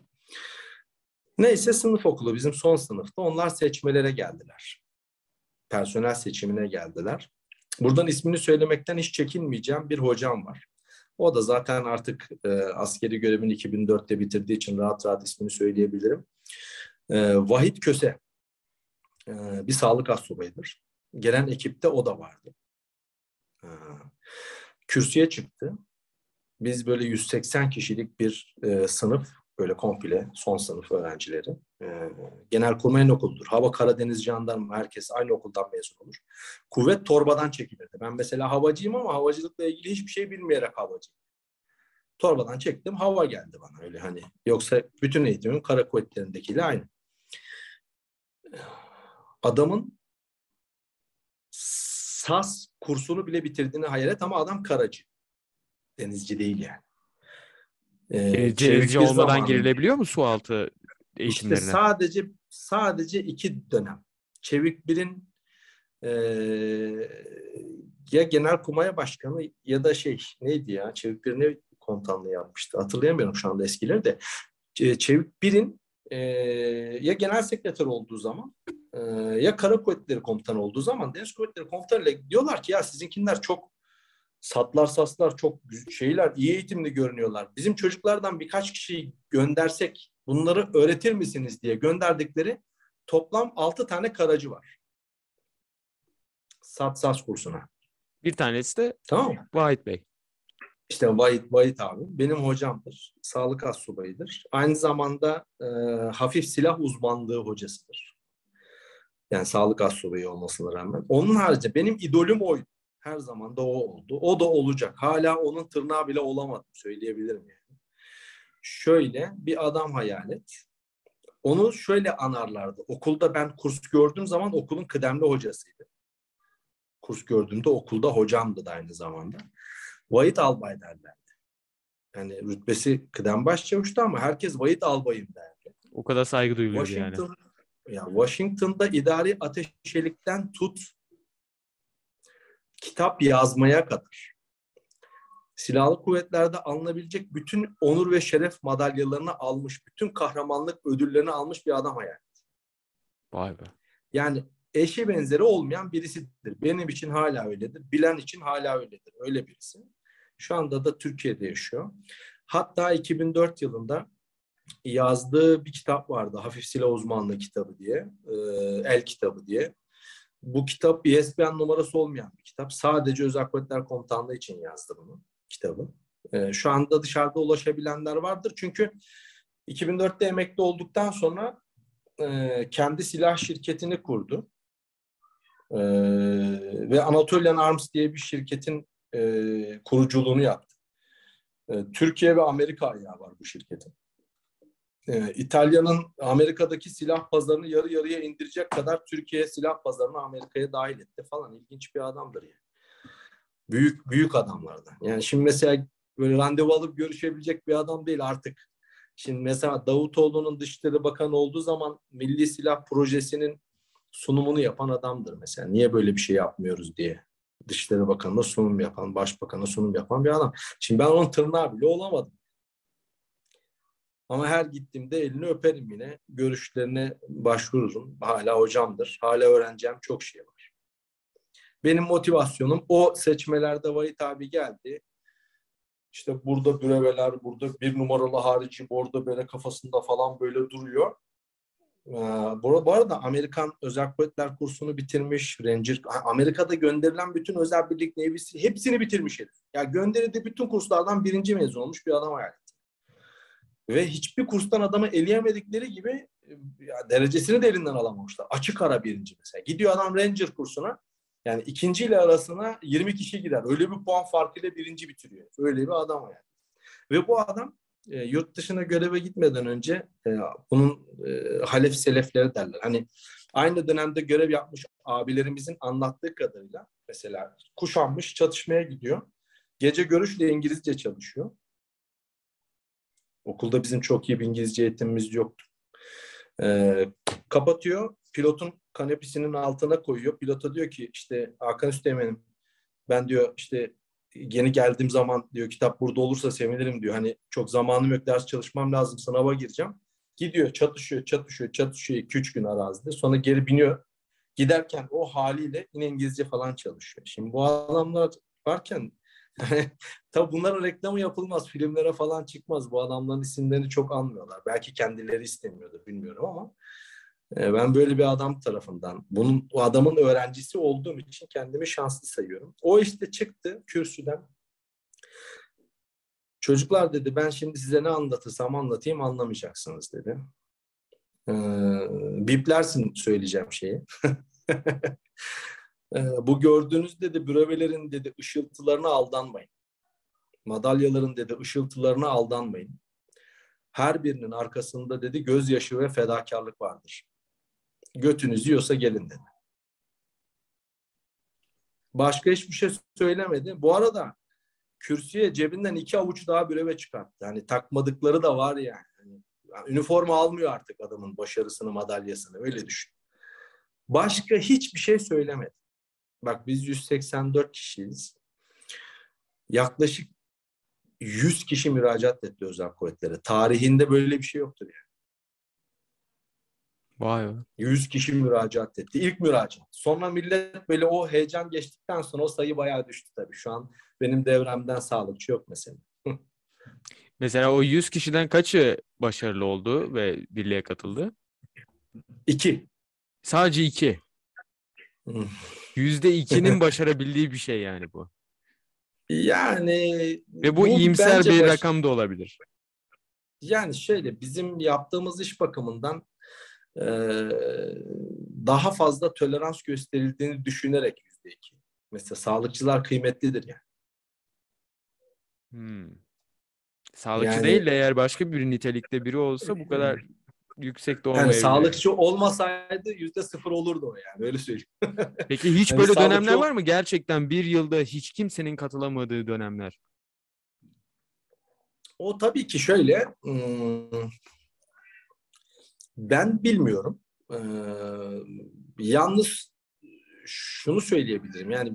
Neyse sınıf okulu bizim son sınıfta onlar seçmelere geldiler. Personel seçimine geldiler. Buradan ismini söylemekten hiç çekinmeyeceğim bir hocam var. O da zaten artık e, askeri görevini 2004'te bitirdiği için rahat rahat ismini söyleyebilirim. E, Vahit Köse e, bir sağlık astsubayıdır. Gelen ekipte o da vardı. E, kürsüye çıktı. Biz böyle 180 kişilik bir e, sınıf, böyle komple son sınıf öğrencileri. E, Genelkurmay'ın okuludur. Hava Karadeniz Jandarma herkes aynı okuldan mezun olur. Kuvvet torbadan çekilirdi. Ben mesela havacıyım ama havacılıkla ilgili hiçbir şey bilmeyerek havacıyım. Torbadan çektim, hava geldi bana öyle hani. Yoksa bütün eğitimim kara kuvvetlerindekiyle aynı. Adamın SAS kursunu bile bitirdiğini hayal et ama adam karacı. Denizci değil yani. Ee, Denizci olmadan zamanında. girilebiliyor mu su altı eğitimlerine? İşte sadece sadece iki dönem. Çevik bir'in e, ya genel kumaya başkanı ya da şey neydi ya Çevik bir ne komutanlığı yapmıştı. Hatırlayamıyorum şu anda eskileri de. Çevik bir'in e, ya genel sekreter olduğu zaman e, ya kara kuvvetleri komutanı olduğu zaman deniz kuvvetleri komutanıyla diyorlar ki ya sizinkiler çok satlar saslar çok şeyler iyi eğitimli görünüyorlar. Bizim çocuklardan birkaç kişiyi göndersek bunları öğretir misiniz diye gönderdikleri toplam altı tane karacı var. Sat sas kursuna. Bir tanesi de tamam. Vahit Bey. İşte Vahit, Vahit abi benim hocamdır. Sağlık astsubayıdır. Aynı zamanda e, hafif silah uzmanlığı hocasıdır. Yani sağlık astsubayı olmasına rağmen. Onun harici benim idolüm oydu. Her zaman da o oldu. O da olacak. Hala onun tırnağı bile olamadım söyleyebilirim yani. Şöyle bir adam hayal et. Onu şöyle anarlardı. Okulda ben kurs gördüğüm zaman okulun kıdemli hocasıydı. Kurs gördüğümde okulda hocamdı da aynı zamanda. Vahit Albay derlerdi. Yani rütbesi kıdem başçavuştu ama herkes Vahit Albayım derdi. O kadar saygı duyuluyor yani. Ya Washington'da idari ateşelikten tut kitap yazmaya kadar silahlı kuvvetlerde alınabilecek bütün onur ve şeref madalyalarını almış, bütün kahramanlık ödüllerini almış bir adam hayal Vay be. Yani eşi benzeri olmayan birisidir. Benim için hala öyledir. Bilen için hala öyledir. Öyle birisi. Şu anda da Türkiye'de yaşıyor. Hatta 2004 yılında yazdığı bir kitap vardı. Hafif silah uzmanlığı kitabı diye. El kitabı diye. Bu kitap ISBN numarası olmayan bir kitap. Sadece Özel Kuvvetler Komutanlığı için yazdı bunu kitabı. E, şu anda dışarıda ulaşabilenler vardır. Çünkü 2004'te emekli olduktan sonra e, kendi silah şirketini kurdu. E, ve Anatolian Arms diye bir şirketin e, kuruculuğunu yaptı. E, Türkiye ve Amerika ayağı var bu şirketin e, İtalya'nın Amerika'daki silah pazarını yarı yarıya indirecek kadar Türkiye silah pazarını Amerika'ya dahil etti falan. İlginç bir adamdır yani. Büyük büyük adamlardan. Yani şimdi mesela böyle randevu alıp görüşebilecek bir adam değil artık. Şimdi mesela Davutoğlu'nun Dışişleri Bakanı olduğu zaman Milli Silah Projesi'nin sunumunu yapan adamdır mesela. Niye böyle bir şey yapmıyoruz diye. Dışişleri Bakanı'na sunum yapan, Başbakan'a sunum yapan bir adam. Şimdi ben onun tırnağı bile olamadım. Ama her gittiğimde elini öperim yine. Görüşlerine başvururum. Hala hocamdır. Hala öğreneceğim çok şey var. Benim motivasyonum o seçmelerde Vahit abi geldi. İşte burada büreveler, burada bir numaralı harici bordo böyle kafasında falan böyle duruyor. Ee, bu arada Amerikan Özel Kuvvetler kursunu bitirmiş, Ranger, Amerika'da gönderilen bütün özel birlik nevisi hepsini bitirmiş herif. Ya yani gönderildiği bütün kurslardan birinci mezun olmuş bir adam hayal ve hiçbir kurstan adamı eleyemedikleri gibi ya, derecesini de elinden alamamışlar. Açık ara birinci mesela. Gidiyor adam Ranger kursuna. Yani ikinci ile arasına 20 kişi gider. Öyle bir puan farkıyla birinci bitiriyor. Öyle bir adam yani. Ve bu adam e, yurt dışına göreve gitmeden önce e, bunun e, halef selefleri derler. Hani aynı dönemde görev yapmış abilerimizin anlattığı kadarıyla mesela kuşanmış çatışmaya gidiyor. Gece görüşle İngilizce çalışıyor. Okulda bizim çok iyi bir İngilizce eğitimimiz yoktu. E, kapatıyor. Pilotun kanepesinin altına koyuyor. Pilota diyor ki işte Hakan Üsteğmen'im ben diyor işte yeni geldiğim zaman diyor kitap burada olursa sevinirim diyor. Hani çok zamanım yok ders çalışmam lazım sınava gireceğim. Gidiyor çatışıyor çatışıyor çatışıyor 2-3 gün arazide. Sonra geri biniyor. Giderken o haliyle yine İngilizce falan çalışıyor. Şimdi bu adamlar varken tabi bunların reklamı yapılmaz. Filmlere falan çıkmaz. Bu adamların isimlerini çok anmıyorlar. Belki kendileri istemiyordur bilmiyorum ama e, ben böyle bir adam tarafından, bunun o adamın öğrencisi olduğum için kendimi şanslı sayıyorum. O işte çıktı kürsüden. Çocuklar dedi ben şimdi size ne anlatırsam anlatayım anlamayacaksınız dedi. Ee, biplersin söyleyeceğim şeyi. ee, bu gördüğünüz dedi bürevelerin dedi ışıltılarına aldanmayın. Madalyaların dedi ışıltılarına aldanmayın. Her birinin arkasında dedi gözyaşı ve fedakarlık vardır götünüz yiyorsa gelin dedi. Başka hiçbir şey söylemedi. Bu arada kürsüye cebinden iki avuç daha büreve çıkarttı. Hani takmadıkları da var yani. yani üniforma almıyor artık adamın başarısını, madalyasını. Öyle düşün. Başka hiçbir şey söylemedi. Bak biz 184 kişiyiz. Yaklaşık 100 kişi müracaat etti özel kuvvetlere. Tarihinde böyle bir şey yoktur yani. Vay be. 100 kişi müracaat etti. İlk müracaat. Sonra millet böyle o heyecan geçtikten sonra o sayı bayağı düştü tabii. Şu an benim devremden sağlıkçı yok mesela. Mesela o 100 kişiden kaçı başarılı oldu ve birliğe katıldı? İki. Sadece iki. Yüzde ikinin başarabildiği bir şey yani bu. Yani Ve bu, iyimser bence bir baş- rakam da olabilir. Yani şöyle bizim yaptığımız iş bakımından e, daha fazla tolerans gösterildiğini düşünerek yüzde iki. Mesela sağlıkçılar kıymetlidir yani. Hmm. Sağlıkçı Yani- değil de eğer başka bir nitelikte biri olsa bu kadar yüksek de Yani olmayabilir. sağlıkçı olmasaydı yüzde sıfır olurdu o yani öyle söyleyeyim. Peki hiç Yani böyle dönemler var mı? Gerçekten bir yılda hiç kimsenin katılamadığı dönemler. O tabii ki şöyle hmm, ben bilmiyorum. Ee, yalnız şunu söyleyebilirim yani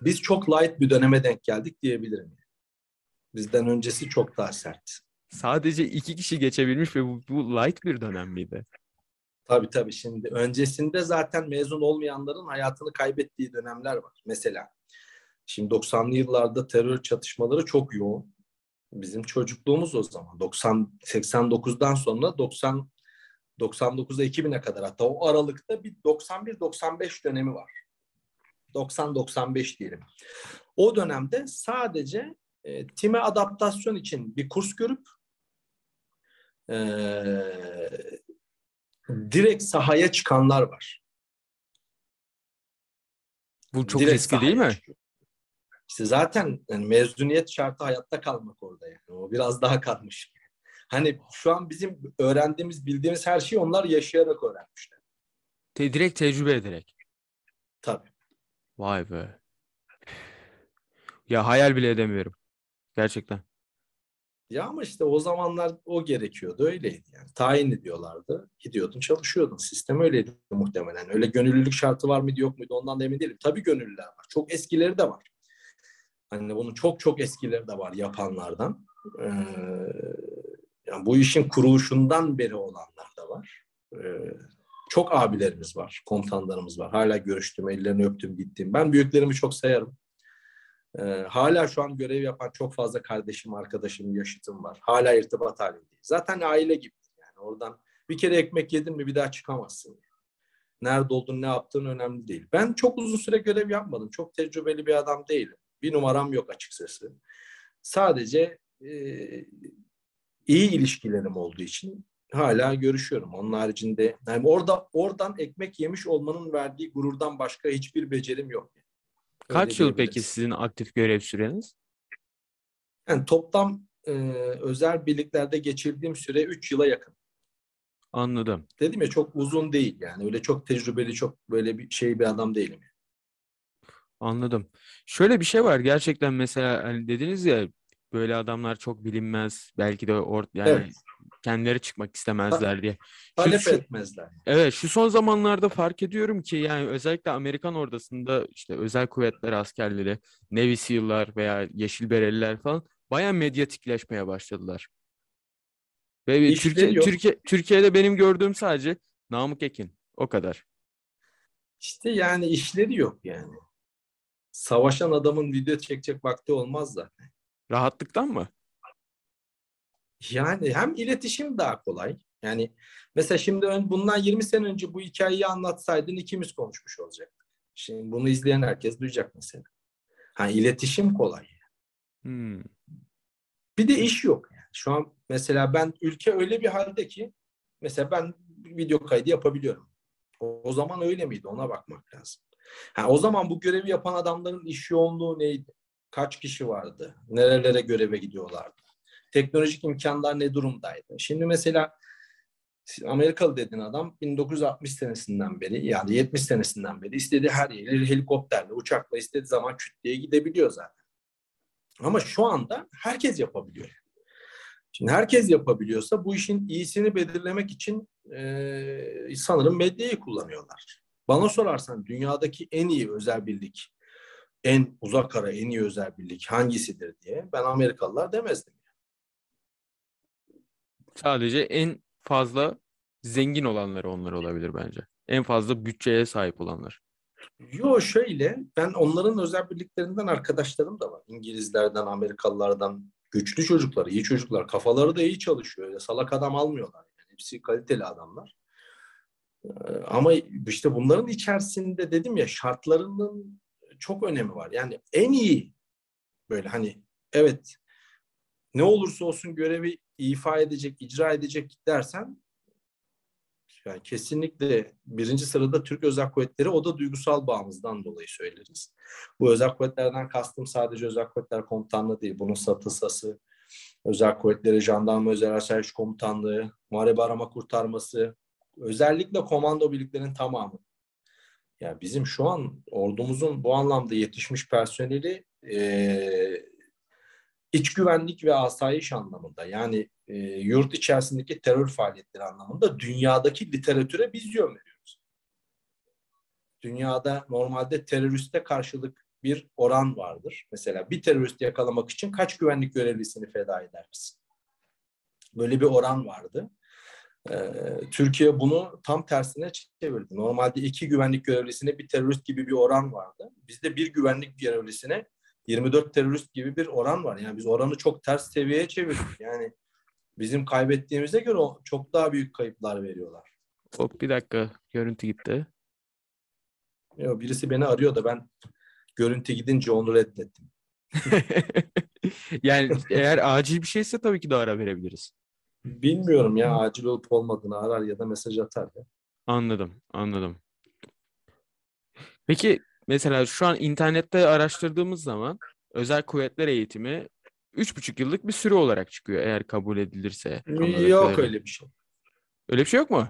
biz çok light bir döneme denk geldik diyebilirim. Bizden öncesi çok daha sert. Sadece iki kişi geçebilmiş ve bu, bu light bir dönem miydi? Tabii tabii şimdi öncesinde zaten mezun olmayanların hayatını kaybettiği dönemler var. Mesela şimdi 90'lı yıllarda terör çatışmaları çok yoğun. Bizim çocukluğumuz o zaman 90 89'dan sonra 90 99'da 2000'e kadar hatta o aralıkta bir 91-95 dönemi var. 90-95 diyelim. O dönemde sadece e, time adaptasyon için bir kurs görüp direkt sahaya çıkanlar var. Bu çok Direkt riskli değil mi? çıkıyor. İşte zaten yani mezuniyet şartı hayatta kalmak orada yani. O biraz daha kalmış. Hani şu an bizim öğrendiğimiz, bildiğimiz her şeyi onlar yaşayarak öğrenmişler. Te- direkt tecrübe ederek. Tabii. Vay be. Ya hayal bile edemiyorum. Gerçekten. Ya ama işte o zamanlar o gerekiyordu, öyleydi yani. Tayin ediyorlardı, gidiyordun, çalışıyordun. Sistem öyleydi muhtemelen. Öyle gönüllülük şartı var mıydı, yok muydu ondan da emin değilim. Tabii gönüllüler var. Çok eskileri de var. Hani bunun çok çok eskileri de var yapanlardan. Ee, yani bu işin kuruluşundan beri olanlar da var. Ee, çok abilerimiz var, komutanlarımız var. Hala görüştüm, ellerini öptüm, gittim. Ben büyüklerimi çok sayarım. Ee, hala şu an görev yapan çok fazla kardeşim, arkadaşım, yaşıtım var. Hala irtibat halindeyiz. Zaten aile gibi. Yani oradan bir kere ekmek yedin mi bir daha çıkamazsın. Nerede oldun, ne yaptığın önemli değil. Ben çok uzun süre görev yapmadım. Çok tecrübeli bir adam değilim. Bir numaram yok açıkçası. Sadece e, iyi ilişkilerim olduğu için hala görüşüyorum. Onun haricinde yani orada oradan ekmek yemiş olmanın verdiği gururdan başka hiçbir becerim yok. Kaç yıl peki sizin aktif görev süreniz? Yani toplam e, özel birliklerde geçirdiğim süre 3 yıla yakın. Anladım. Dedim ya çok uzun değil yani. Öyle çok tecrübeli, çok böyle bir şey bir adam değilim. Anladım. Şöyle bir şey var gerçekten mesela hani dediniz ya böyle adamlar çok bilinmez. Belki de or yani Evet. Kendileri çıkmak istemezler diye. Şu- Talep şu- etmezler. Evet, şu son zamanlarda fark ediyorum ki yani özellikle Amerikan ordusunda işte özel kuvvetler askerleri, Navy SEAL'lar veya Yeşil Bereliler falan bayağı medyatikleşmeye başladılar. Ve Türkiye, yok. Türkiye, Türkiye'de benim gördüğüm sadece Namık Ekin. O kadar. İşte yani işleri yok yani. Savaşan adamın video çekecek vakti olmaz da. Rahatlıktan mı? Yani hem iletişim daha kolay. Yani mesela şimdi ön- bundan 20 sene önce bu hikayeyi anlatsaydın ikimiz konuşmuş olacaktık. Şimdi bunu izleyen herkes duyacak mesela. Ha iletişim kolay. Hmm. Bir de iş yok yani. Şu an mesela ben ülke öyle bir halde ki mesela ben video kaydı yapabiliyorum. O, o zaman öyle miydi? Ona bakmak lazım. Ha, o zaman bu görevi yapan adamların iş yoğunluğu neydi? Kaç kişi vardı? Nerelere göreve gidiyorlardı? Teknolojik imkanlar ne durumdaydı? Şimdi mesela Amerikalı dediğin adam 1960 senesinden beri yani 70 senesinden beri istediği her yere helikopterle, uçakla istediği zaman küt diye gidebiliyor zaten. Ama şu anda herkes yapabiliyor. Şimdi herkes yapabiliyorsa bu işin iyisini belirlemek için e, sanırım medyayı kullanıyorlar. Bana sorarsan dünyadaki en iyi özel birlik, en uzak ara en iyi özel birlik hangisidir diye ben Amerikalılar demezdim. Sadece en fazla zengin olanları onlar olabilir bence. En fazla bütçeye sahip olanlar. Yo şöyle ben onların özel birliklerinden arkadaşlarım da var. İngilizlerden, Amerikalılardan güçlü çocuklar, iyi çocuklar. Kafaları da iyi çalışıyor. Salak adam almıyorlar. Yani hepsi kaliteli adamlar. Ee, Ama işte bunların içerisinde dedim ya şartlarının çok önemi var. Yani en iyi böyle hani evet ne olursa olsun görevi ifa edecek, icra edecek dersen yani kesinlikle birinci sırada Türk Özel Kuvvetleri o da duygusal bağımızdan dolayı söyleriz. Bu özel kuvvetlerden kastım sadece özel kuvvetler komutanlığı değil. Bunun SATı, özel kuvvetleri, jandarma özel asayiş komutanlığı, muharebe arama kurtarması, özellikle komando birliklerinin tamamı. Yani bizim şu an ordumuzun bu anlamda yetişmiş personeli iç güvenlik ve asayiş anlamında yani e, yurt içerisindeki terör faaliyetleri anlamında dünyadaki literatüre biz yön veriyoruz. Dünyada normalde teröriste karşılık bir oran vardır. Mesela bir teröristi yakalamak için kaç güvenlik görevlisini feda edersin? Böyle bir oran vardı. Ee, Türkiye bunu tam tersine çevirdi. Normalde iki güvenlik görevlisine bir terörist gibi bir oran vardı. Bizde bir güvenlik görevlisine 24 terörist gibi bir oran var. Yani biz oranı çok ters seviyeye çevirdik. Yani bizim kaybettiğimize göre çok daha büyük kayıplar veriyorlar. Hop bir dakika görüntü gitti. Yok, birisi beni arıyor da ben görüntü gidince onu reddettim. Yani eğer acil bir şeyse tabii ki de ara verebiliriz. Bilmiyorum ya acil olup olmadığını arar ya da mesaj atar. Ya. Anladım, anladım. Peki mesela şu an internette araştırdığımız zaman özel kuvvetler eğitimi 3,5 yıllık bir süre olarak çıkıyor eğer kabul edilirse. Yok kadarıyla. öyle bir şey. Öyle bir şey yok mu?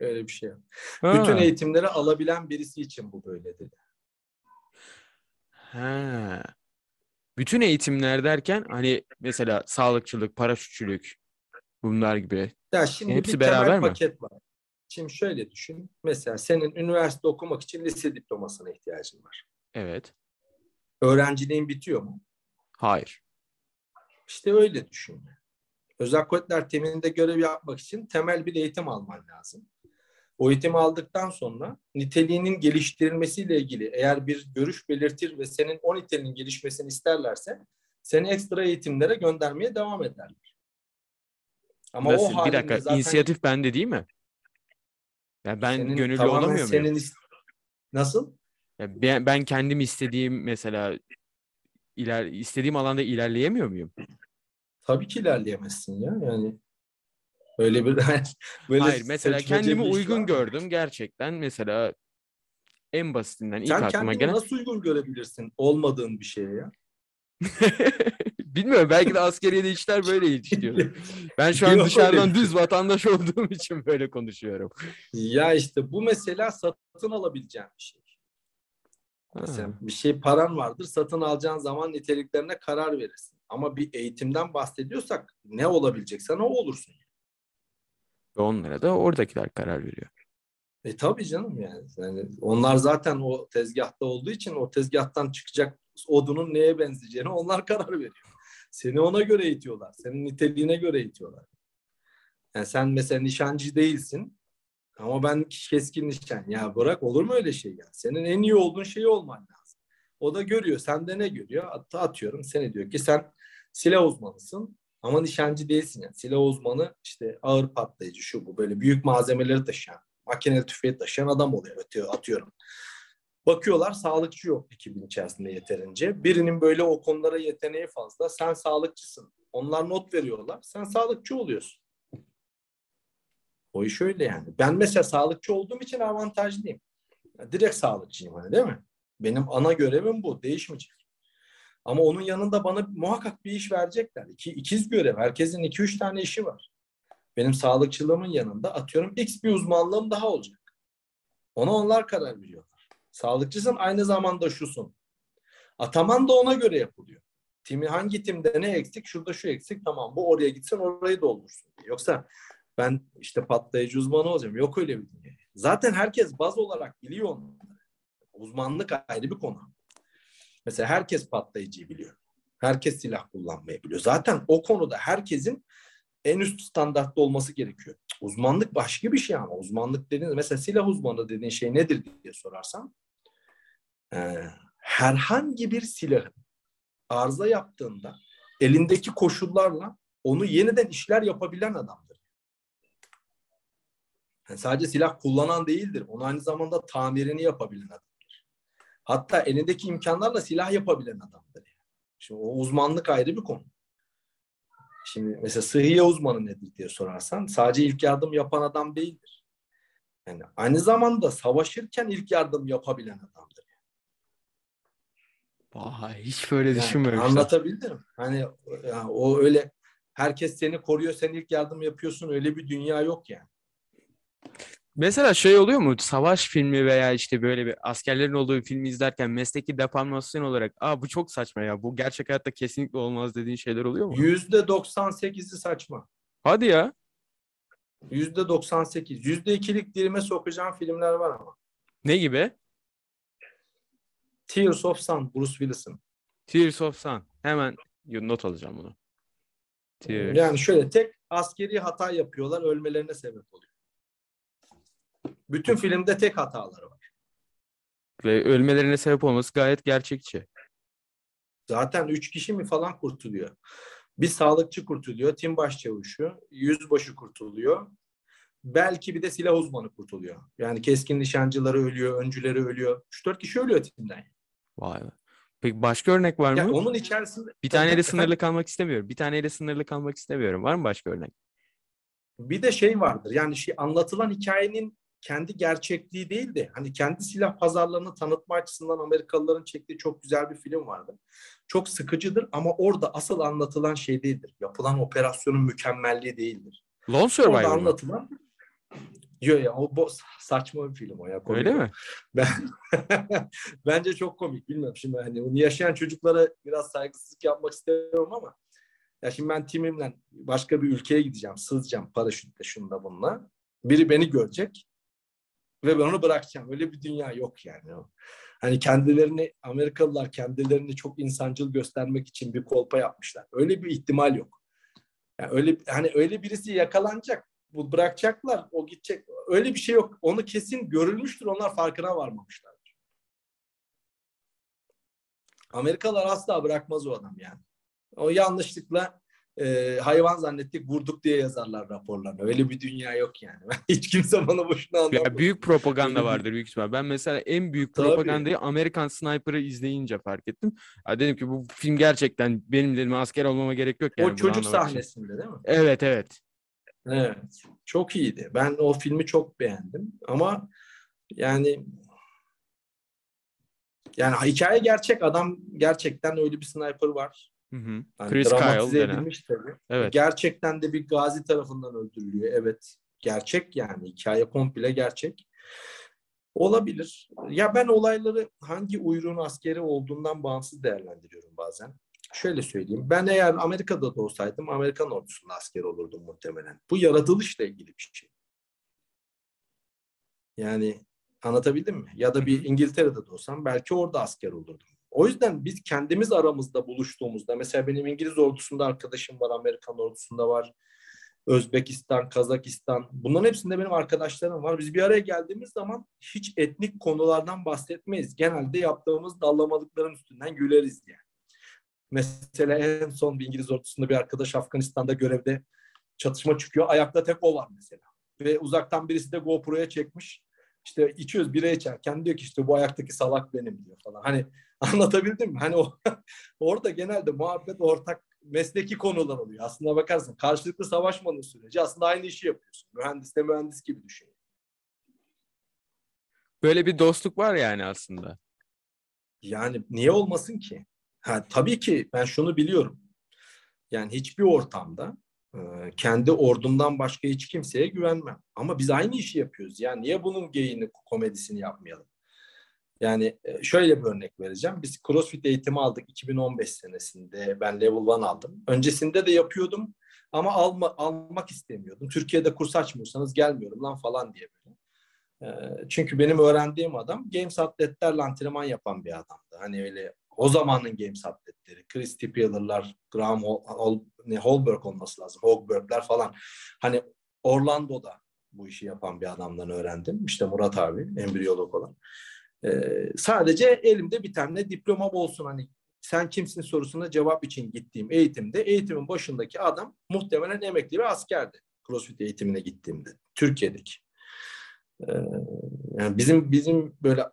Öyle bir şey. yok. Ha. Bütün eğitimleri alabilen birisi için bu böyle dedi. Ha. Bütün eğitimler derken hani mesela sağlıkçılık, paraşütçülük bunlar gibi. Ya şimdi Hepsi bir beraber temel mi? paket var. Şimdi şöyle düşün. Mesela senin üniversite okumak için lise diplomasına ihtiyacın var. Evet. Öğrenciliğin bitiyor mu? Hayır. İşte öyle düşün. Özel kuvvetler temelinde görev yapmak için temel bir eğitim alman lazım. O eğitimi aldıktan sonra niteliğinin geliştirilmesiyle ilgili eğer bir görüş belirtir ve senin o niteliğin gelişmesini isterlerse seni ekstra eğitimlere göndermeye devam ederler. Ama Nasıl? o Bir dakika. zaten inisiyatif bende değil mi? Ya ben senin gönüllü olamıyor senin Nasıl? Ya ben, ben kendim istediğim mesela iler istediğim alanda ilerleyemiyor muyum? Tabii ki ilerleyemezsin ya. Yani böyle bir böyle Hayır mesela kendimi var uygun mı? gördüm gerçekten mesela en basitinden ilk Sen aklıma kendini gelen nasıl uygun görebilirsin olmadığın bir şeye ya? Bilmiyorum belki de askeriyede işler böyle işliyor. Ben şu an dışarıdan düz vatandaş olduğum için böyle konuşuyorum. Ya işte bu mesela satın alabileceğin bir şey. Mesela bir şey paran vardır satın alacağın zaman niteliklerine karar verirsin. Ama bir eğitimden bahsediyorsak ne olabileceksen o olursun. Ve onlara da oradakiler karar veriyor. E tabii canım yani. yani. Onlar zaten o tezgahta olduğu için o tezgahtan çıkacak odunun neye benzeyeceğini onlar karar veriyor. Seni ona göre eğitiyorlar. Senin niteliğine göre eğitiyorlar. Yani sen mesela nişancı değilsin ama ben keskin nişan. Ya bırak olur mu öyle şey ya? Senin en iyi olduğun şeyi olman lazım. O da görüyor. Sende ne görüyor? At- Atıyorum seni diyor ki sen silah uzmanısın ama nişancı değilsin yani. Silah uzmanı işte ağır patlayıcı şu bu böyle büyük malzemeleri taşıyan, makineli tüfeği taşıyan adam oluyor atıyor, atıyorum. Bakıyorlar sağlıkçı yok ekibin içerisinde yeterince. Birinin böyle o konulara yeteneği fazla. Sen sağlıkçısın. Onlar not veriyorlar. Sen sağlıkçı oluyorsun. O iş öyle yani. Ben mesela sağlıkçı olduğum için avantajlıyım. Direkt sağlıkçıyım hani değil mi? Benim ana görevim bu. Değişmeyecek. Ama onun yanında bana muhakkak bir iş verecekler. İki, ikiz görev. Herkesin iki üç tane işi var. Benim sağlıkçılığımın yanında atıyorum X bir uzmanlığım daha olacak. Ona onlar karar veriyorlar. Sağlıkçısın aynı zamanda şusun. Ataman da ona göre yapılıyor. Timi hangi timde ne eksik? Şurada şu eksik. Tamam bu oraya gitsen orayı doldursun. Yoksa ben işte patlayıcı uzmanı olacağım. Yok öyle bir dünya. Zaten herkes baz olarak biliyor onları. Uzmanlık ayrı bir konu. Mesela herkes patlayıcıyı biliyor. Herkes silah kullanmayı biliyor. Zaten o konuda herkesin en üst standartta olması gerekiyor. Uzmanlık başka bir şey ama uzmanlık dediğiniz mesela silah uzmanı dediğin şey nedir diye sorarsam e, herhangi bir silahın arıza yaptığında elindeki koşullarla onu yeniden işler yapabilen adamdır. Yani sadece silah kullanan değildir. Onu aynı zamanda tamirini yapabilen adamdır. Hatta elindeki imkanlarla silah yapabilen adamdır. Şimdi o uzmanlık ayrı bir konu. Şimdi mesela sıhhiye uzmanı nedir diye sorarsan sadece ilk yardım yapan adam değildir. Yani aynı zamanda savaşırken ilk yardım yapabilen adamdır. Vay hiç böyle Yani düşünmemiştim. anlatabildim. Hani yani o öyle herkes seni koruyor, sen ilk yardım yapıyorsun öyle bir dünya yok yani. Mesela şey oluyor mu? Savaş filmi veya işte böyle bir askerlerin olduğu bir filmi izlerken mesleki deformasyon olarak aa bu çok saçma ya. Bu gerçek hayatta kesinlikle olmaz dediğin şeyler oluyor mu? Yüzde 98'i saçma. Hadi ya. Yüzde 98. Yüzde ikilik dilime sokacağım filmler var ama. Ne gibi? Tears of Sun, Bruce Willis'in. Tears of Sun. Hemen not alacağım bunu. Tears. Yani şöyle tek askeri hata yapıyorlar, ölmelerine sebep oluyor. Bütün filmde tek hataları var. Ve ölmelerine sebep olması gayet gerçekçi. Zaten üç kişi mi falan kurtuluyor. Bir sağlıkçı kurtuluyor, tim başçavuşu, yüzbaşı kurtuluyor. Belki bir de silah uzmanı kurtuluyor. Yani keskin nişancıları ölüyor, öncüleri ölüyor. 3-4 kişi ölüyor timden. Vay be. Peki başka örnek var mı? Yani onun içerisinde Bir taneyle sınırlı kalmak istemiyorum. Bir taneyle sınırlı kalmak istemiyorum. Var mı başka örnek? Bir de şey vardır. Yani şey anlatılan hikayenin kendi gerçekliği değil de hani kendi silah pazarlarını tanıtma açısından Amerikalıların çektiği çok güzel bir film vardı. Çok sıkıcıdır ama orada asıl anlatılan şey değildir. Yapılan operasyonun mükemmelliği değildir. Lone Orada Survivor mı? anlatılan Yok ya o bo- saçma bir film o ya. komik Öyle o. mi? Ben bence çok komik. Bilmiyorum şimdi hani onu yaşayan çocuklara biraz saygısızlık yapmak istemiyorum ama ya şimdi ben timimle başka bir ülkeye gideceğim, sızacağım paraşütle şunda bununla. Biri beni görecek ve ben onu bırakacağım. Öyle bir dünya yok yani. o. Hani kendilerini Amerikalılar kendilerini çok insancıl göstermek için bir kolpa yapmışlar. Öyle bir ihtimal yok. Yani öyle hani öyle birisi yakalanacak, bu bırakacaklar, o gidecek. Öyle bir şey yok. Onu kesin görülmüştür. Onlar farkına varmamışlar. Amerikalılar asla bırakmaz o adam yani. O yanlışlıkla e, hayvan zannettik vurduk diye yazarlar raporlarına. Öyle bir dünya yok yani. Hiç kimse bana boşuna anlatmaz. Ya büyük propaganda vardır büyük ihtimal. Ben mesela en büyük Tabii. propagandayı Amerikan Sniper'ı izleyince fark ettim. Ya dedim ki bu film gerçekten benim dedim asker olmama gerek yok yani o çocuk anlamak için. sahnesinde değil mi? Evet evet. Evet. Çok iyiydi. Ben o filmi çok beğendim. Ama yani yani hikaye gerçek. Adam gerçekten öyle bir sniper var. Hı hı. Hani Chris dramatize Kyle edilmiş tabii. Evet. Gerçekten de bir gazi tarafından öldürülüyor. Evet. Gerçek yani. Hikaye komple gerçek. Olabilir. Ya ben olayları hangi uyruğun askeri olduğundan bağımsız değerlendiriyorum bazen. Şöyle söyleyeyim. Ben eğer Amerika'da da olsaydım Amerikan ordusunda asker olurdum muhtemelen. Bu yaratılışla ilgili bir şey. Yani anlatabildim mi? Ya da bir İngiltere'de de olsam belki orada asker olurdum. O yüzden biz kendimiz aramızda buluştuğumuzda mesela benim İngiliz ordusunda arkadaşım var, Amerikan ordusunda var. Özbekistan, Kazakistan bunların hepsinde benim arkadaşlarım var. Biz bir araya geldiğimiz zaman hiç etnik konulardan bahsetmeyiz. Genelde yaptığımız dallamalıkların üstünden güleriz yani. Mesela en son bir İngiliz ordusunda bir arkadaş Afganistan'da görevde çatışma çıkıyor. Ayakta tek o var mesela. Ve uzaktan birisi de GoPro'ya çekmiş. İşte içiyoruz bira içerken diyor ki işte bu ayaktaki salak benim diyor falan. Hani anlatabildim mi? Hani o, orada genelde muhabbet ortak mesleki konular oluyor. Aslında bakarsın karşılıklı savaşmanın süreci aslında aynı işi yapıyorsun. Mühendis de mühendis gibi düşün. Böyle bir dostluk var yani aslında. Yani niye olmasın ki? Ha, tabii ki ben şunu biliyorum. Yani hiçbir ortamda e, kendi ordumdan başka hiç kimseye güvenmem. Ama biz aynı işi yapıyoruz. Yani niye bunun geyini, komedisini yapmayalım? Yani e, şöyle bir örnek vereceğim. Biz CrossFit eğitimi aldık 2015 senesinde. Ben Level 1 aldım. Öncesinde de yapıyordum ama alma, almak istemiyordum. Türkiye'de kurs açmıyorsanız gelmiyorum lan falan diye böyle. E, çünkü benim öğrendiğim adam Games atletlerle antrenman yapan bir adamdı. Hani öyle o zamanın Games atletleri. Chris Tippeler'lar, Graham Hol, ne, Holberg olması lazım. Hogberg'ler falan. Hani Orlando'da bu işi yapan bir adamdan öğrendim. İşte Murat abi, embriyolog olan. Ee, sadece elimde bir tane diploma olsun hani sen kimsin sorusuna cevap için gittiğim eğitimde eğitimin başındaki adam muhtemelen emekli bir askerdi. CrossFit eğitimine gittiğimde Türkiye'deki. Ee, yani bizim bizim böyle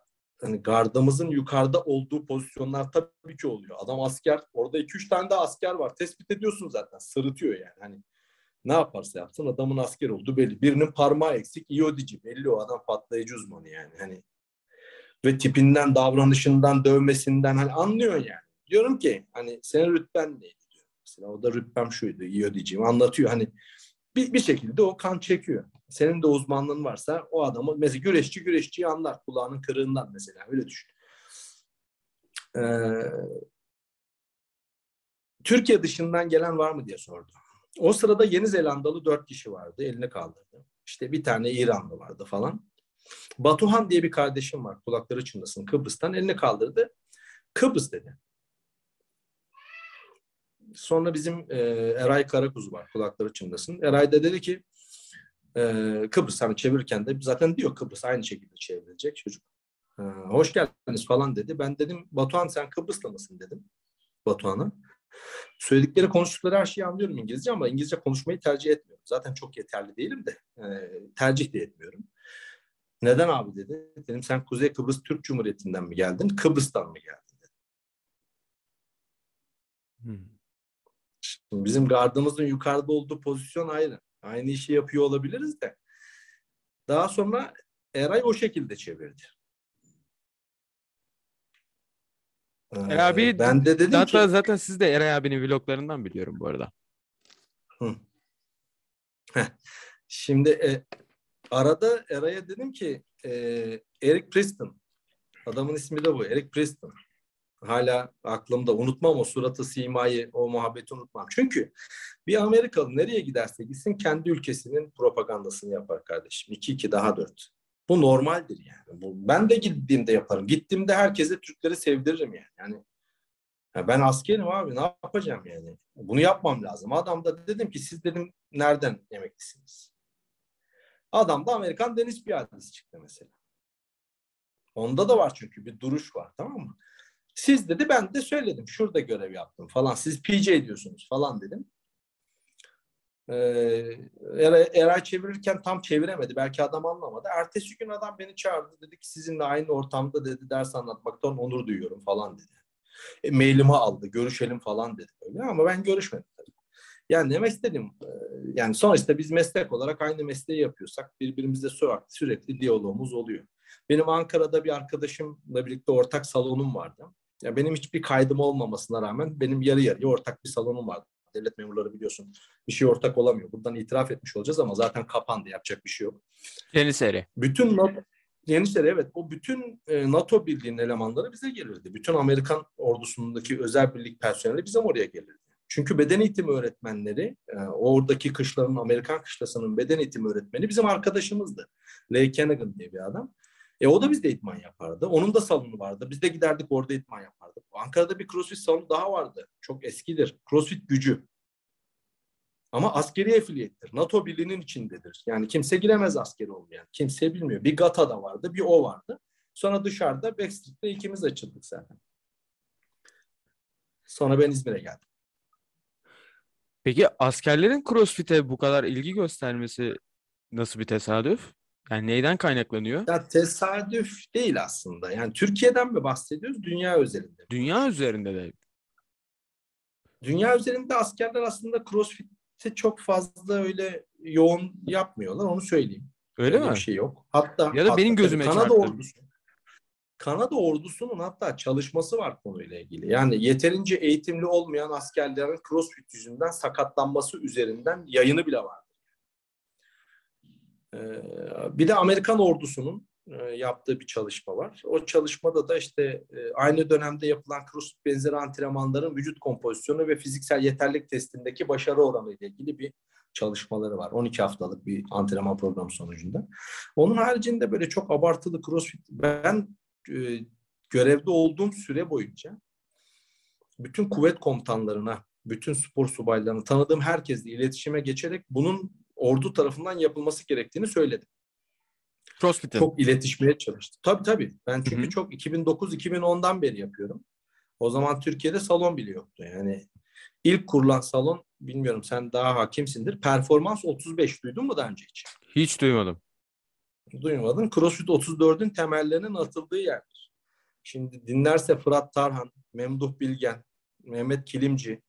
hani gardımızın yukarıda olduğu pozisyonlar tabii ki oluyor. Adam asker, orada 2-3 tane de asker var. Tespit ediyorsun zaten. Sırıtıyor yani. Hani ne yaparsa yapsın adamın asker olduğu belli. Birinin parmağı eksik, iodici belli o adam patlayıcı uzmanı yani. Hani ve tipinden, davranışından, dövmesinden hani anlıyor yani. Diyorum ki hani senin rütben neydi diyor. Mesela o da rütbem şuydu, iyi diyeceğim anlatıyor. Hani bir, bir şekilde o kan çekiyor. Senin de uzmanlığın varsa o adamı mesela güreşçi güreşçiyi anlar kulağının kırığından mesela öyle düşün. Ee, Türkiye dışından gelen var mı diye sordu. O sırada Yeni Zelandalı dört kişi vardı. Elini kaldırdı. İşte bir tane İranlı vardı falan. Batuhan diye bir kardeşim var. Kulakları çınlasın. Kıbrıs'tan elini kaldırdı. Kıbrıs dedi. Sonra bizim e, Eray Karakuzu var. Kulakları çınlasın. Eray da dedi ki e, Kıbrıs hani çevirirken de zaten diyor Kıbrıs aynı şekilde çevrilecek çocuk. E, hoş geldiniz falan dedi. Ben dedim Batuhan sen Kıbrıs'ta mısın dedim Batuhan'a. Söyledikleri konuştukları her şeyi anlıyorum İngilizce ama İngilizce konuşmayı tercih etmiyorum. Zaten çok yeterli değilim de e, tercih de etmiyorum. Neden abi dedi. Dedim sen Kuzey Kıbrıs Türk Cumhuriyeti'nden mi geldin? Kıbrıs'tan mı geldin? Hmm. Şimdi bizim gardımızın yukarıda olduğu pozisyon ayrı. Aynı işi yapıyor olabiliriz de. Daha sonra Eray o şekilde çevirdi. Eray abi ben de dedim zaten, ki... zaten siz de Eray abinin vloglarından biliyorum bu arada. Hı. Şimdi e, arada Eray'a dedim ki e, Eric Preston. Adamın ismi de bu. Eric Preston. Hala aklımda. Unutmam o suratı, simayı, o muhabbeti unutmam. Çünkü bir Amerikalı nereye giderse gitsin kendi ülkesinin propagandasını yapar kardeşim. 2-2 daha 4. Bu normaldir yani. Bu, ben de gittiğimde yaparım. Gittiğimde herkese Türkleri sevdiririm yani. Yani ya ben askerim abi ne yapacağım yani? Bunu yapmam lazım. Adam da dedim ki siz dedim nereden emeklisiniz? Adam da Amerikan deniz piyadesi çıktı mesela. Onda da var çünkü bir duruş var tamam mı? Siz dedi ben de söyledim şurada görev yaptım falan. Siz PJ ediyorsunuz falan dedim. Ee, Eray çevirirken tam çeviremedi. Belki adam anlamadı. Ertesi gün adam beni çağırdı. Dedi ki sizinle aynı ortamda dedi ders anlatmaktan onur duyuyorum falan dedi. E, mailimi aldı. Görüşelim falan dedi. Öyle. Ama ben görüşmedim tabii. Yani demek istedim e, yani sonuçta biz meslek olarak aynı mesleği yapıyorsak birbirimizle sürekli, sürekli diyalogumuz oluyor. Benim Ankara'da bir arkadaşımla birlikte ortak salonum vardı. Ya benim hiçbir kaydım olmamasına rağmen benim yarı yarıya ortak bir salonum vardı. Devlet memurları biliyorsun bir şey ortak olamıyor. Buradan itiraf etmiş olacağız ama zaten kapandı yapacak bir şey yok. Yeniçeri. Bütün NATO, Yeniçeri evet o bütün e, NATO birliğinin elemanları bize gelirdi. Bütün Amerikan ordusundaki özel birlik personeli bizim oraya gelirdi. Çünkü beden eğitimi öğretmenleri, e, oradaki kışlanın, Amerikan kışlasının beden eğitimi öğretmeni bizim arkadaşımızdı. Leigh Kennigan diye bir adam. E o da bizde idman yapardı. Onun da salonu vardı. Biz de giderdik orada idman yapardık. Ankara'da bir crossfit salonu daha vardı. Çok eskidir. Crossfit gücü. Ama askeri efiliyettir. NATO birliğinin içindedir. Yani kimse giremez askeri olmayan. Kimse bilmiyor. Bir GATA da vardı, bir o vardı. Sonra dışarıda Backstreet'te ikimiz açıldık zaten. Sonra ben İzmir'e geldim. Peki askerlerin CrossFit'e bu kadar ilgi göstermesi nasıl bir tesadüf? Yani neyden kaynaklanıyor? Ya tesadüf değil aslında. Yani Türkiye'den mi bahsediyoruz, dünya özelinde? Dünya üzerinde de. Dünya üzerinde askerler aslında CrossFit'te çok fazla öyle yoğun yapmıyorlar, onu söyleyeyim. Öyle Öyle mi? bir şey yok. Hatta Ya da benim hatta gözüme Kanada çarptı. ordusu. Kanada ordusunun hatta çalışması var konuyla ilgili. Yani yeterince eğitimli olmayan askerlerin crossfit yüzünden sakatlanması üzerinden yayını bile var. Ee, bir de Amerikan ordusunun e, yaptığı bir çalışma var. O çalışmada da işte e, aynı dönemde yapılan crossfit benzeri antrenmanların vücut kompozisyonu ve fiziksel yeterlik testindeki başarı oranı ile ilgili bir çalışmaları var. 12 haftalık bir antrenman programı sonucunda. Onun haricinde böyle çok abartılı crossfit ben e, görevde olduğum süre boyunca bütün kuvvet komutanlarına, bütün spor subaylarına, tanıdığım herkesle iletişime geçerek bunun ordu tarafından yapılması gerektiğini söyledim. CrossFit'in. Çok iletişmeye çalıştım. Tabii tabii. Ben çünkü Hı hı. çok 2009-2010'dan beri yapıyorum. O zaman Türkiye'de salon bile yoktu. Yani ilk kurulan salon bilmiyorum sen daha hakimsindir. Performans 35 duydun mu daha önce hiç? Hiç duymadım. Duymadın. CrossFit 34'ün temellerinin atıldığı yerdir. Şimdi dinlerse Fırat Tarhan, Memduh Bilgen, Mehmet Kilimci,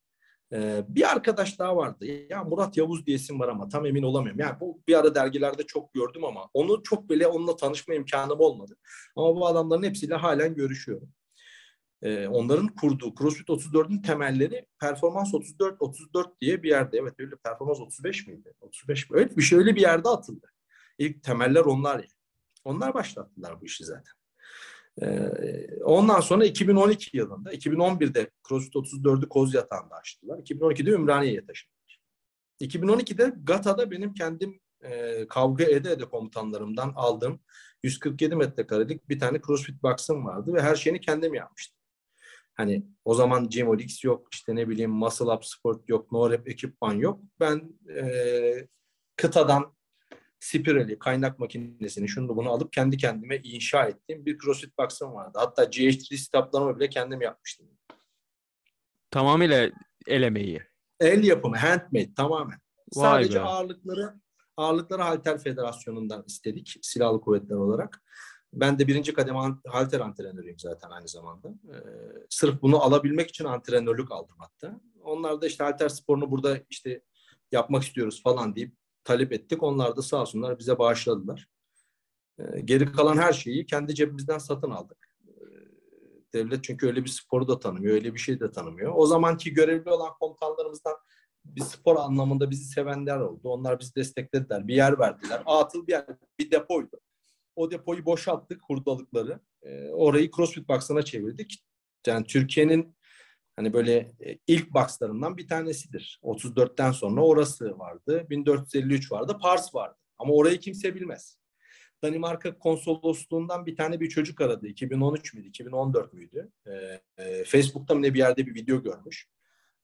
e, bir arkadaş daha vardı. Ya Murat Yavuz diye isim var ama tam emin olamıyorum. Yani bu bir ara dergilerde çok gördüm ama onu çok bile onunla tanışma imkanım olmadı. Ama bu adamların hepsiyle halen görüşüyorum. E, onların kurduğu CrossFit 34'ün temelleri Performans 34 34 diye bir yerde. Evet öyle Performans 35 miydi? 35 mi? Öyle bir şey öyle bir yerde atıldı. İlk temeller onlar yani. Onlar başlattılar bu işi zaten. Ee, ondan sonra 2012 yılında, 2011'de CrossFit 34'ü Koz Yatağı'nda açtılar. 2012'de Ümraniye'ye taşındılar. 2012'de GATA'da benim kendim e, kavga ede ede komutanlarımdan aldığım 147 metrekarelik bir tane CrossFit box'ım vardı ve her şeyini kendim yapmıştım. Hani o zaman Gymolix yok, işte ne bileyim Muscle Up Sport yok, No Rep ekipman yok. Ben e, kıtadan spirali, kaynak makinesini, şunu bunu alıp kendi kendime inşa ettiğim bir CrossFit box'ım vardı. Hatta GH3 stoplarımı bile kendim yapmıştım. Tamamıyla el emeği. El yapımı, handmade tamamen. Vay Sadece be. ağırlıkları ağırlıkları Halter Federasyonu'ndan istedik silahlı kuvvetler olarak. Ben de birinci kademe halter antrenörüyüm zaten aynı zamanda. Ee, sırf bunu alabilmek için antrenörlük aldım hatta. Onlar da işte halter sporunu burada işte yapmak istiyoruz falan deyip talep ettik. Onlar da sağ olsunlar bize bağışladılar. Ee, geri kalan her şeyi kendi cebimizden satın aldık. Ee, devlet çünkü öyle bir sporu da tanımıyor, öyle bir şey de tanımıyor. O zamanki görevli olan komutanlarımızdan bir spor anlamında bizi sevenler oldu. Onlar bizi desteklediler. Bir yer verdiler. Atıl bir yer, bir depoydu. O depoyu boşalttık hurdalıkları. Ee, orayı CrossFit Box'ına çevirdik. Yani Türkiye'nin hani böyle e, ilk boxlarından bir tanesidir. 34'ten sonra orası vardı. 1453 vardı. Pars vardı. Ama orayı kimse bilmez. Danimarka konsolosluğundan bir tane bir çocuk aradı. 2013 müydü, 2014 müydü? Ee, e, Facebook'ta mı ne bir yerde bir video görmüş.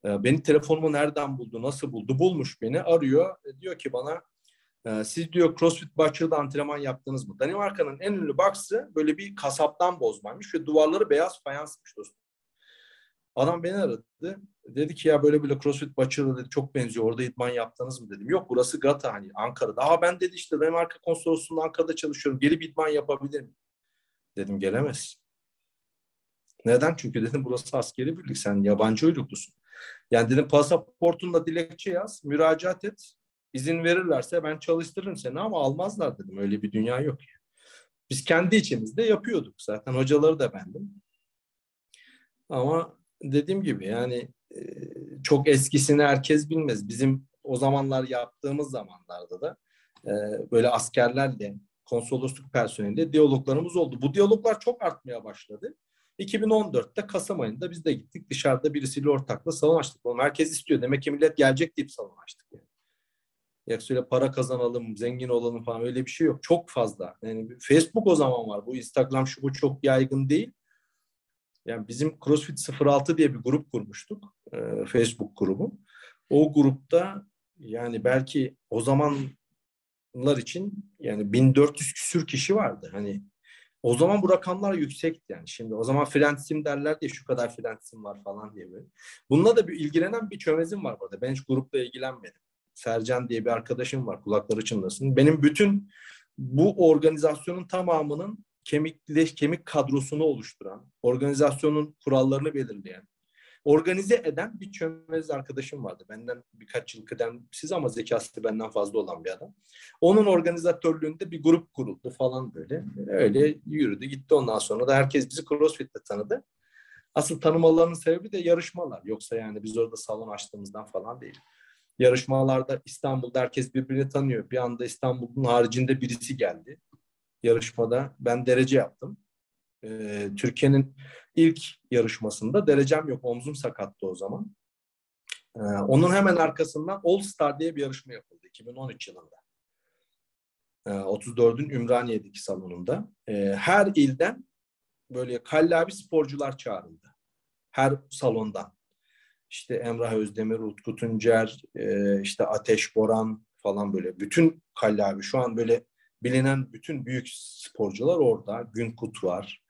Ee, Benim telefonumu nereden buldu, nasıl buldu? Bulmuş beni, arıyor. E, Diyor ki bana, e, siz diyor CrossFit Bachelor'da antrenman yaptınız mı? Danimarka'nın en ünlü box'ı böyle bir kasaptan bozmaymış ve duvarları beyaz fayansmış dostum. Adam beni aradı. Dedi ki ya böyle böyle CrossFit Bachelor'a dedi çok benziyor. Orada idman yaptınız mı dedim. Yok burası Gata hani Ankara'da. Aa ben dedi işte Danimarka konsolosluğunda Ankara'da çalışıyorum. Gelip idman yapabilir miyim? Dedim gelemez. Neden? Çünkü dedim burası askeri birlik. Sen yabancı uyruklusun. Yani dedim pasaportunla dilekçe yaz, müracaat et. İzin verirlerse ben çalıştırırım seni ama almazlar dedim. Öyle bir dünya yok. Biz kendi içimizde yapıyorduk. Zaten hocaları da bendim. Ama dediğim gibi yani e, çok eskisini herkes bilmez. Bizim o zamanlar yaptığımız zamanlarda da e, böyle askerlerle, konsolosluk personeliyle diyaloglarımız oldu. Bu diyaloglar çok artmaya başladı. 2014'te Kasım ayında biz de gittik dışarıda birisiyle ortakla salon açtık. Oğlum herkes istiyor. Demek ki millet gelecek deyip salon açtık. Yani. Yoksa öyle para kazanalım, zengin olalım falan öyle bir şey yok. Çok fazla. Yani Facebook o zaman var. Bu Instagram şu bu çok yaygın değil. Yani bizim CrossFit 06 diye bir grup kurmuştuk. E, Facebook grubu. O grupta yani belki o zamanlar için yani 1400 küsür kişi vardı. Hani o zaman bu rakamlar yüksekti yani. Şimdi o zaman Frentsim derler diye şu kadar Frentsim var falan diye böyle. Bununla da bir ilgilenen bir çömezim var burada. Ben hiç grupla ilgilenmedim. Sercan diye bir arkadaşım var kulakları çınlasın. Benim bütün bu organizasyonun tamamının kemikli kemik kadrosunu oluşturan, organizasyonun kurallarını belirleyen, organize eden bir çömez arkadaşım vardı. Benden birkaç yıl kıdemsiz ama zekası benden fazla olan bir adam. Onun organizatörlüğünde bir grup kuruldu falan böyle. Öyle yürüdü gitti ondan sonra da herkes bizi CrossFit'te tanıdı. Asıl tanımalarının sebebi de yarışmalar. Yoksa yani biz orada salon açtığımızdan falan değil. Yarışmalarda İstanbul'da herkes birbirini tanıyor. Bir anda İstanbul'un haricinde birisi geldi. Yarışmada ben derece yaptım. Ee, Türkiye'nin ilk yarışmasında derecem yok. Omzum sakattı o zaman. Ee, onun hemen arkasından All Star diye bir yarışma yapıldı 2013 yılında. Ee, 34'ün Ümraniye'deki salonunda. Ee, her ilden böyle kallabi sporcular çağrıldı. Her salondan. İşte Emrah Özdemir, Utku Tuncer, e, işte Ateş Boran falan böyle. Bütün kallabi şu an böyle bilinen bütün büyük sporcular orada. Günkut var.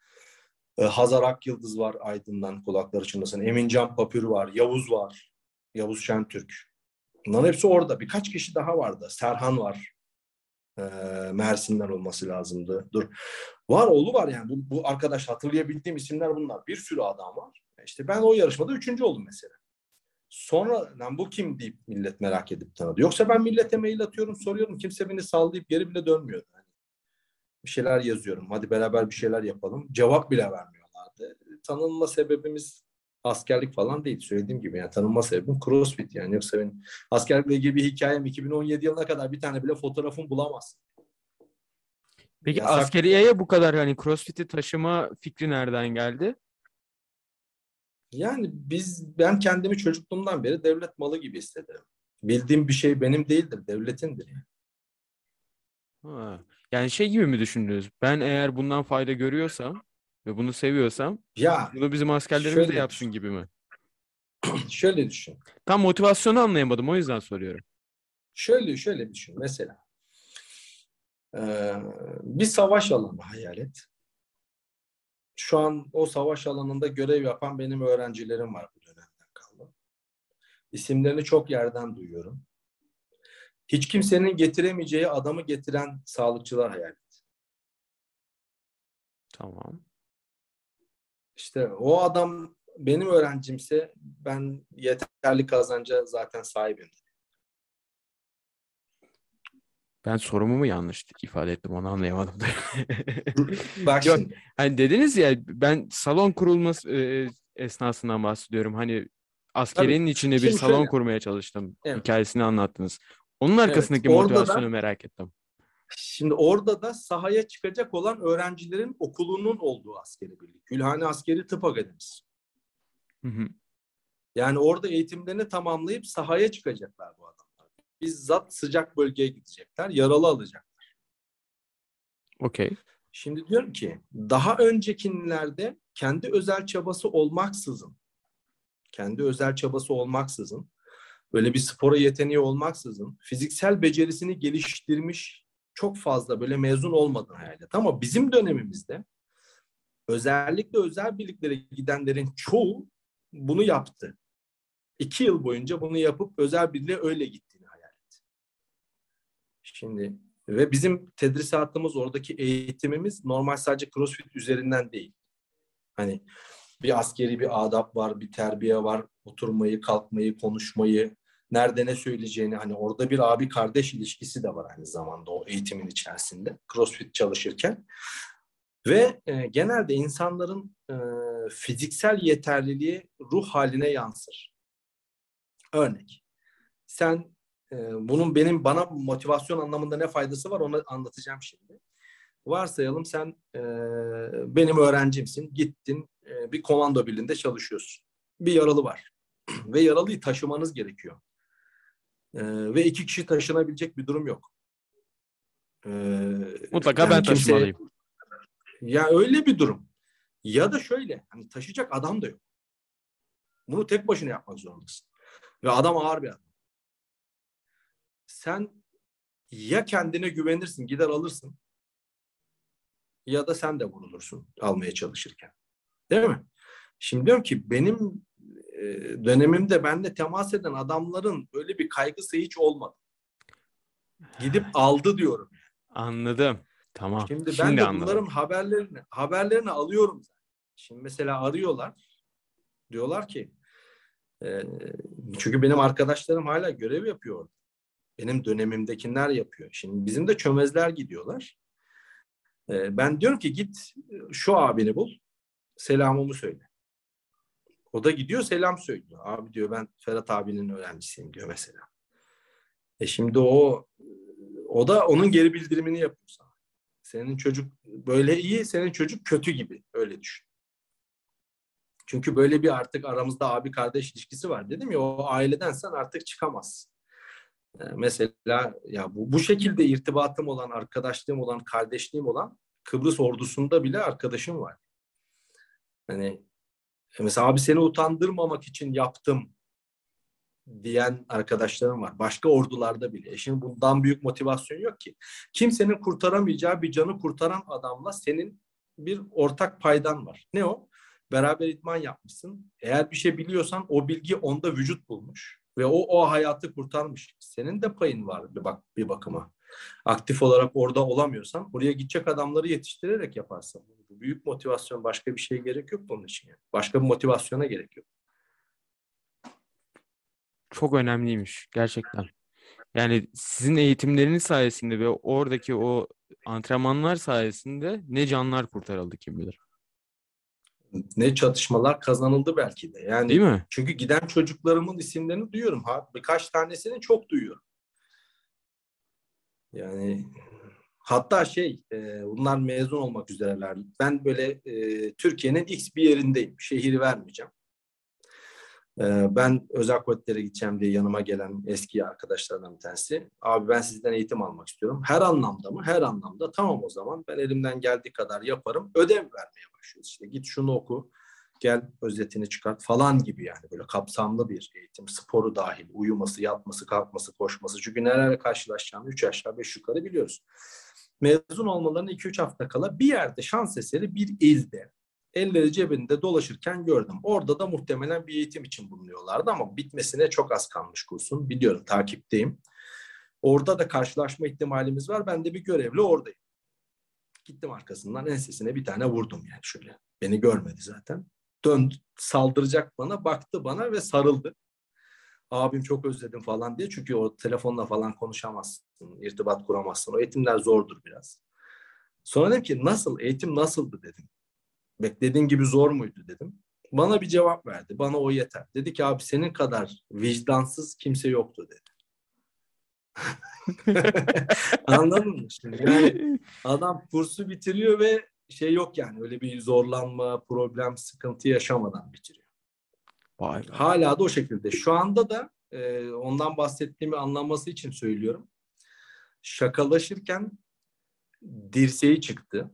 E, Hazar Akyıldız var Aydın'dan kulakları çınlasın. Emin Can Papür var. Yavuz var. Yavuz Şentürk. Bunların hepsi orada. Birkaç kişi daha vardı. Serhan var. E, Mersin'den olması lazımdı. Dur. Var oğlu var yani. Bu, bu arkadaş hatırlayabildiğim isimler bunlar. Bir sürü adam var. İşte ben o yarışmada üçüncü oldum mesela. Sonra lan bu kim deyip millet merak edip tanıdı. Yoksa ben millete mail atıyorum, soruyorum. Kimse beni sallayıp geri bile dönmüyordu. Yani bir şeyler yazıyorum. Hadi beraber bir şeyler yapalım. Cevap bile vermiyorlardı. Tanınma sebebimiz askerlik falan değil. Söylediğim gibi yani tanınma sebebim CrossFit yani. Yoksa benim askerlikle ilgili bir hikayem 2017 yılına kadar bir tane bile fotoğrafım bulamazsın. Peki Yasak- askeriyeye bu kadar hani CrossFit'i taşıma fikri nereden geldi? Yani biz ben kendimi çocukluğumdan beri devlet malı gibi hissederim. Bildiğim bir şey benim değildir, devletindir. Yani. Ha. Yani şey gibi mi düşündünüz? Ben eğer bundan fayda görüyorsam ve bunu seviyorsam Ya bunu bizim askerlerimiz de yapsın düşün. gibi mi? şöyle düşün. Tam motivasyonu anlayamadım o yüzden soruyorum. Şöyle şöyle düşün mesela. Ee, bir savaş alanı hayal et. Şu an o savaş alanında görev yapan benim öğrencilerim var bu dönemden kalma. İsimlerini çok yerden duyuyorum. Hiç kimsenin getiremeyeceği adamı getiren sağlıkçılar hayal et. Tamam. İşte o adam benim öğrencimse ben yeterli kazanca zaten sahibim. Ben sorumu mu yanlış ifade ettim onu anlayamadım da. Bak Yok. Hani dediniz ya ben salon kurulması e, esnasından bahsediyorum. Hani askerinin içinde bir Şimdi salon şöyle. kurmaya çalıştım. Evet. Hikayesini anlattınız. Onun arkasındaki da- motivasyonu merak ettim. Şimdi orada da sahaya çıkacak olan öğrencilerin okulunun olduğu askeri birlik. Gülhane Askeri Tıp Akademisi. Hı hı. Yani orada eğitimlerini tamamlayıp sahaya çıkacaklar bu. Bizzat sıcak bölgeye gidecekler, yaralı alacaklar. Okey. Şimdi diyorum ki daha öncekilerde kendi özel çabası olmaksızın, kendi özel çabası olmaksızın, böyle bir spora yeteneği olmaksızın fiziksel becerisini geliştirmiş çok fazla böyle mezun olmadığını hayal et. Ama bizim dönemimizde özellikle özel birliklere gidenlerin çoğu bunu yaptı. İki yıl boyunca bunu yapıp özel birliğe öyle et. Şimdi ve bizim tedrisatımız oradaki eğitimimiz normal sadece crossfit üzerinden değil. Hani bir askeri bir adap var, bir terbiye var. Oturmayı, kalkmayı, konuşmayı, nerede ne söyleyeceğini hani orada bir abi kardeş ilişkisi de var aynı zamanda o eğitimin içerisinde crossfit çalışırken. Ve e, genelde insanların e, fiziksel yeterliliği ruh haline yansır. Örnek. Sen e, bunun benim bana motivasyon anlamında ne faydası var onu anlatacağım şimdi. Varsayalım sen e, benim öğrencimsin. Gittin e, bir komando birliğinde çalışıyorsun. Bir yaralı var. Ve yaralıyı taşımanız gerekiyor. E, ve iki kişi taşınabilecek bir durum yok. E, Mutlaka ben kimse, taşımalıyım. Ya öyle bir durum. Ya da şöyle hani taşıyacak adam da yok. Bunu tek başına yapmak zorundasın. Ve adam ağır bir adam. Sen ya kendine güvenirsin gider alırsın ya da sen de vurulursun almaya çalışırken. Değil mi? Şimdi diyorum ki benim e, dönemimde benle temas eden adamların böyle bir kaygısı hiç olmadı. Gidip aldı diyorum. Anladım. Tamam. Şimdi ben Şimdi de anladım. bunların haberlerini haberlerini alıyorum. Şimdi mesela arıyorlar. Diyorlar ki e, çünkü benim arkadaşlarım hala görev yapıyor. Benim dönemimdekiler yapıyor. Şimdi bizim de çömezler gidiyorlar. E, ben diyorum ki git şu abini bul. Selamımı söyle. O da gidiyor selam söylüyor. Abi diyor ben Ferhat abinin öğrencisiyim diyor mesela. E şimdi o o da onun geri bildirimini yapıyor sana. Senin çocuk böyle iyi, senin çocuk kötü gibi. Öyle düşün. Çünkü böyle bir artık aramızda abi kardeş ilişkisi var. Dedim ya o aileden sen artık çıkamazsın. Ee, mesela ya bu, bu şekilde irtibatım olan, arkadaşlığım olan, kardeşliğim olan Kıbrıs ordusunda bile arkadaşım var. Hani mesela abi seni utandırmamak için yaptım diyen arkadaşlarım var. Başka ordularda bile. E şimdi bundan büyük motivasyon yok ki. Kimsenin kurtaramayacağı bir canı kurtaran adamla senin bir ortak paydan var. Ne o? Beraber idman yapmışsın. Eğer bir şey biliyorsan o bilgi onda vücut bulmuş ve o o hayatı kurtarmış. Senin de payın var bir bak bir bakıma. Aktif olarak orada olamıyorsan oraya gidecek adamları yetiştirerek yaparsan. Bu büyük motivasyon başka bir şeye gerek yok bunun için. Yani. Başka bir motivasyona gerek yok çok önemliymiş gerçekten. Yani sizin eğitimleriniz sayesinde ve oradaki o antrenmanlar sayesinde ne canlar kurtarıldı kim bilir. Ne çatışmalar kazanıldı belki de. Yani Değil mi? Çünkü giden çocuklarımın isimlerini duyuyorum. Ha, birkaç tanesini çok duyuyorum. Yani hatta şey e, bunlar mezun olmak üzereler. Ben böyle e, Türkiye'nin X bir yerindeyim. Şehri vermeyeceğim. Ee, ben özel kuvvetlere gideceğim diye yanıma gelen eski arkadaşlardan bir tanesi. Abi ben sizden eğitim almak istiyorum. Her anlamda mı? Her anlamda. Tamam o zaman ben elimden geldiği kadar yaparım. Ödev vermeye başlıyoruz. İşte git şunu oku. Gel özetini çıkart falan gibi yani. Böyle kapsamlı bir eğitim. Sporu dahil. Uyuması, yatması, kalkması, koşması. Çünkü nelerle karşılaşacağını 3 aşağı 5 yukarı biliyoruz. Mezun olmalarına 2-3 hafta kala bir yerde şans eseri bir ilde elleri cebinde dolaşırken gördüm. Orada da muhtemelen bir eğitim için bulunuyorlardı ama bitmesine çok az kalmış kursun. Biliyorum takipteyim. Orada da karşılaşma ihtimalimiz var. Ben de bir görevli oradayım. Gittim arkasından ensesine bir tane vurdum yani şöyle. Beni görmedi zaten. Döndü saldıracak bana baktı bana ve sarıldı. Abim çok özledim falan diye. Çünkü o telefonla falan konuşamazsın. irtibat kuramazsın. O eğitimler zordur biraz. Sonra dedim ki nasıl? Eğitim nasıldı dedim. Beklediğin gibi zor muydu dedim. Bana bir cevap verdi. Bana o yeter. Dedi ki abi senin kadar vicdansız kimse yoktu dedi. Anladın mı şimdi? Yani adam kursu bitiriyor ve şey yok yani öyle bir zorlanma, problem, sıkıntı yaşamadan bitiriyor. Vay Hala da o şekilde. Şu anda da e, ondan bahsettiğimi anlaması için söylüyorum. Şakalaşırken dirseği çıktı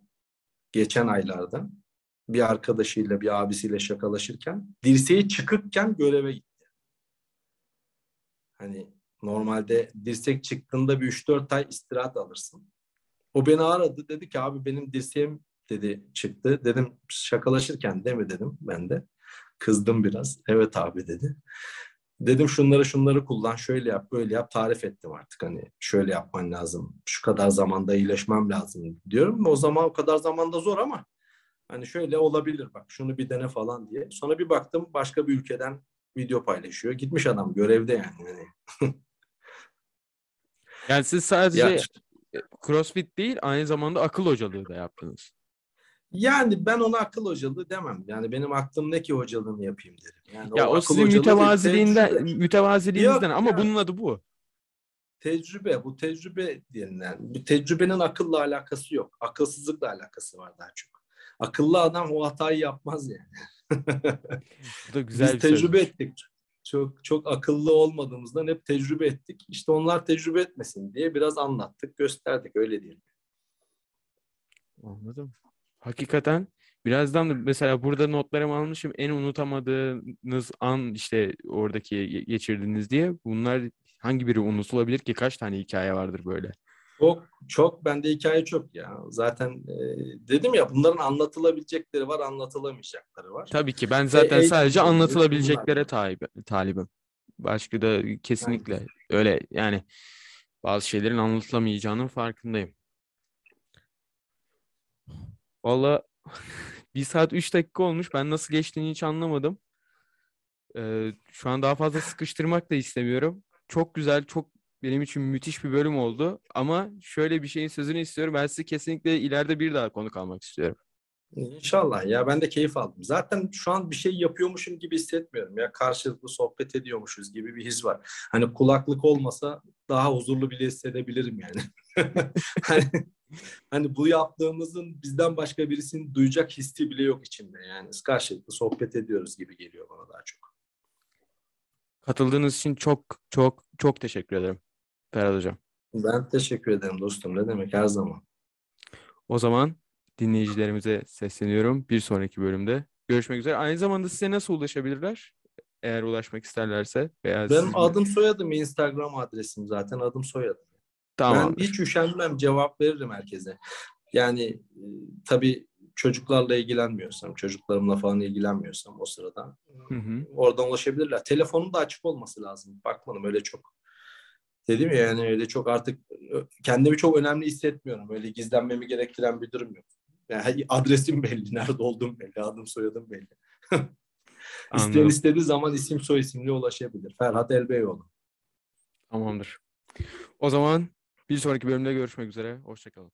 geçen aylarda bir arkadaşıyla, bir abisiyle şakalaşırken dirseği çıkıkken göreve gitti. Hani normalde dirsek çıktığında bir 3-4 ay istirahat alırsın. O beni aradı dedi ki abi benim dirseğim dedi çıktı. Dedim şakalaşırken değil mi dedim ben de. Kızdım biraz. Evet abi dedi. Dedim şunları şunları kullan, şöyle yap, böyle yap. Tarif ettim artık hani şöyle yapman lazım. Şu kadar zamanda iyileşmem lazım diyorum. O zaman o kadar zamanda zor ama Hani şöyle olabilir bak şunu bir dene falan diye. Sonra bir baktım başka bir ülkeden video paylaşıyor. Gitmiş adam görevde yani. yani siz sadece ya, CrossFit değil aynı zamanda akıl hocalığı da yaptınız. Yani ben ona akıl hocalığı demem. Yani benim aklım ne ki hocalığını yapayım derim. Yani Ya o, akıl sizin mütevaziliğinden, mütevaziliğinizden ama ya. bunun adı bu. Tecrübe, bu tecrübe denilen. Bu tecrübenin akılla alakası yok. Akılsızlıkla alakası var daha çok. Akıllı adam o hatayı yapmaz yani. Bu da güzel Biz bir tecrübe sözmüş. ettik. Çok çok akıllı olmadığımızdan hep tecrübe ettik. İşte onlar tecrübe etmesin diye biraz anlattık, gösterdik öyle diyelim. Anladım. Hakikaten birazdan da mesela burada notlarımı almışım. En unutamadığınız an işte oradaki ge- geçirdiğiniz diye. Bunlar hangi biri unutulabilir ki? Kaç tane hikaye vardır böyle? Çok çok bende hikaye çok ya. Zaten e, dedim ya bunların anlatılabilecekleri var, anlatılamayacakları var. Tabii ki ben zaten eğitim sadece anlatılabileceklere bunlar. talibim. Başka da kesinlikle öyle yani bazı şeylerin anlatılamayacağının farkındayım. Valla bir saat üç dakika olmuş. Ben nasıl geçtiğini hiç anlamadım. Ee, şu an daha fazla sıkıştırmak da istemiyorum. Çok güzel, çok benim için müthiş bir bölüm oldu. Ama şöyle bir şeyin sözünü istiyorum. Ben sizi kesinlikle ileride bir daha konuk almak istiyorum. İnşallah ya ben de keyif aldım. Zaten şu an bir şey yapıyormuşum gibi hissetmiyorum ya karşılıklı sohbet ediyormuşuz gibi bir his var. Hani kulaklık olmasa daha huzurlu bile hissedebilirim yani. hani, hani bu yaptığımızın bizden başka birisinin duyacak hissi bile yok içinde yani. Karşılıklı sohbet ediyoruz gibi geliyor bana daha çok. Katıldığınız için çok çok çok teşekkür ederim Ferhat Hocam. Ben teşekkür ederim dostum. Ne demek her zaman. O zaman dinleyicilerimize sesleniyorum. Bir sonraki bölümde görüşmek üzere. Aynı zamanda size nasıl ulaşabilirler? Eğer ulaşmak isterlerse veya Benim siz- adım soyadım Instagram adresim zaten adım soyadım. tamam. Ben hiç üşenmem cevap veririm herkese. Yani e, tabii çocuklarla ilgilenmiyorsam, çocuklarımla falan ilgilenmiyorsam o sırada Hı hı. oradan ulaşabilirler. Telefonum da açık olması lazım. Bakmadım öyle çok. Dedim ya yani öyle çok artık kendimi çok önemli hissetmiyorum. Öyle gizlenmemi gerektiren bir durum yok. Yani adresim belli, nerede olduğum belli, adım soyadım belli. İsteyen istediği zaman isim soy isimle ulaşabilir. Ferhat Elbeyoğlu. Tamamdır. O zaman bir sonraki bölümde görüşmek üzere. Hoşçakalın.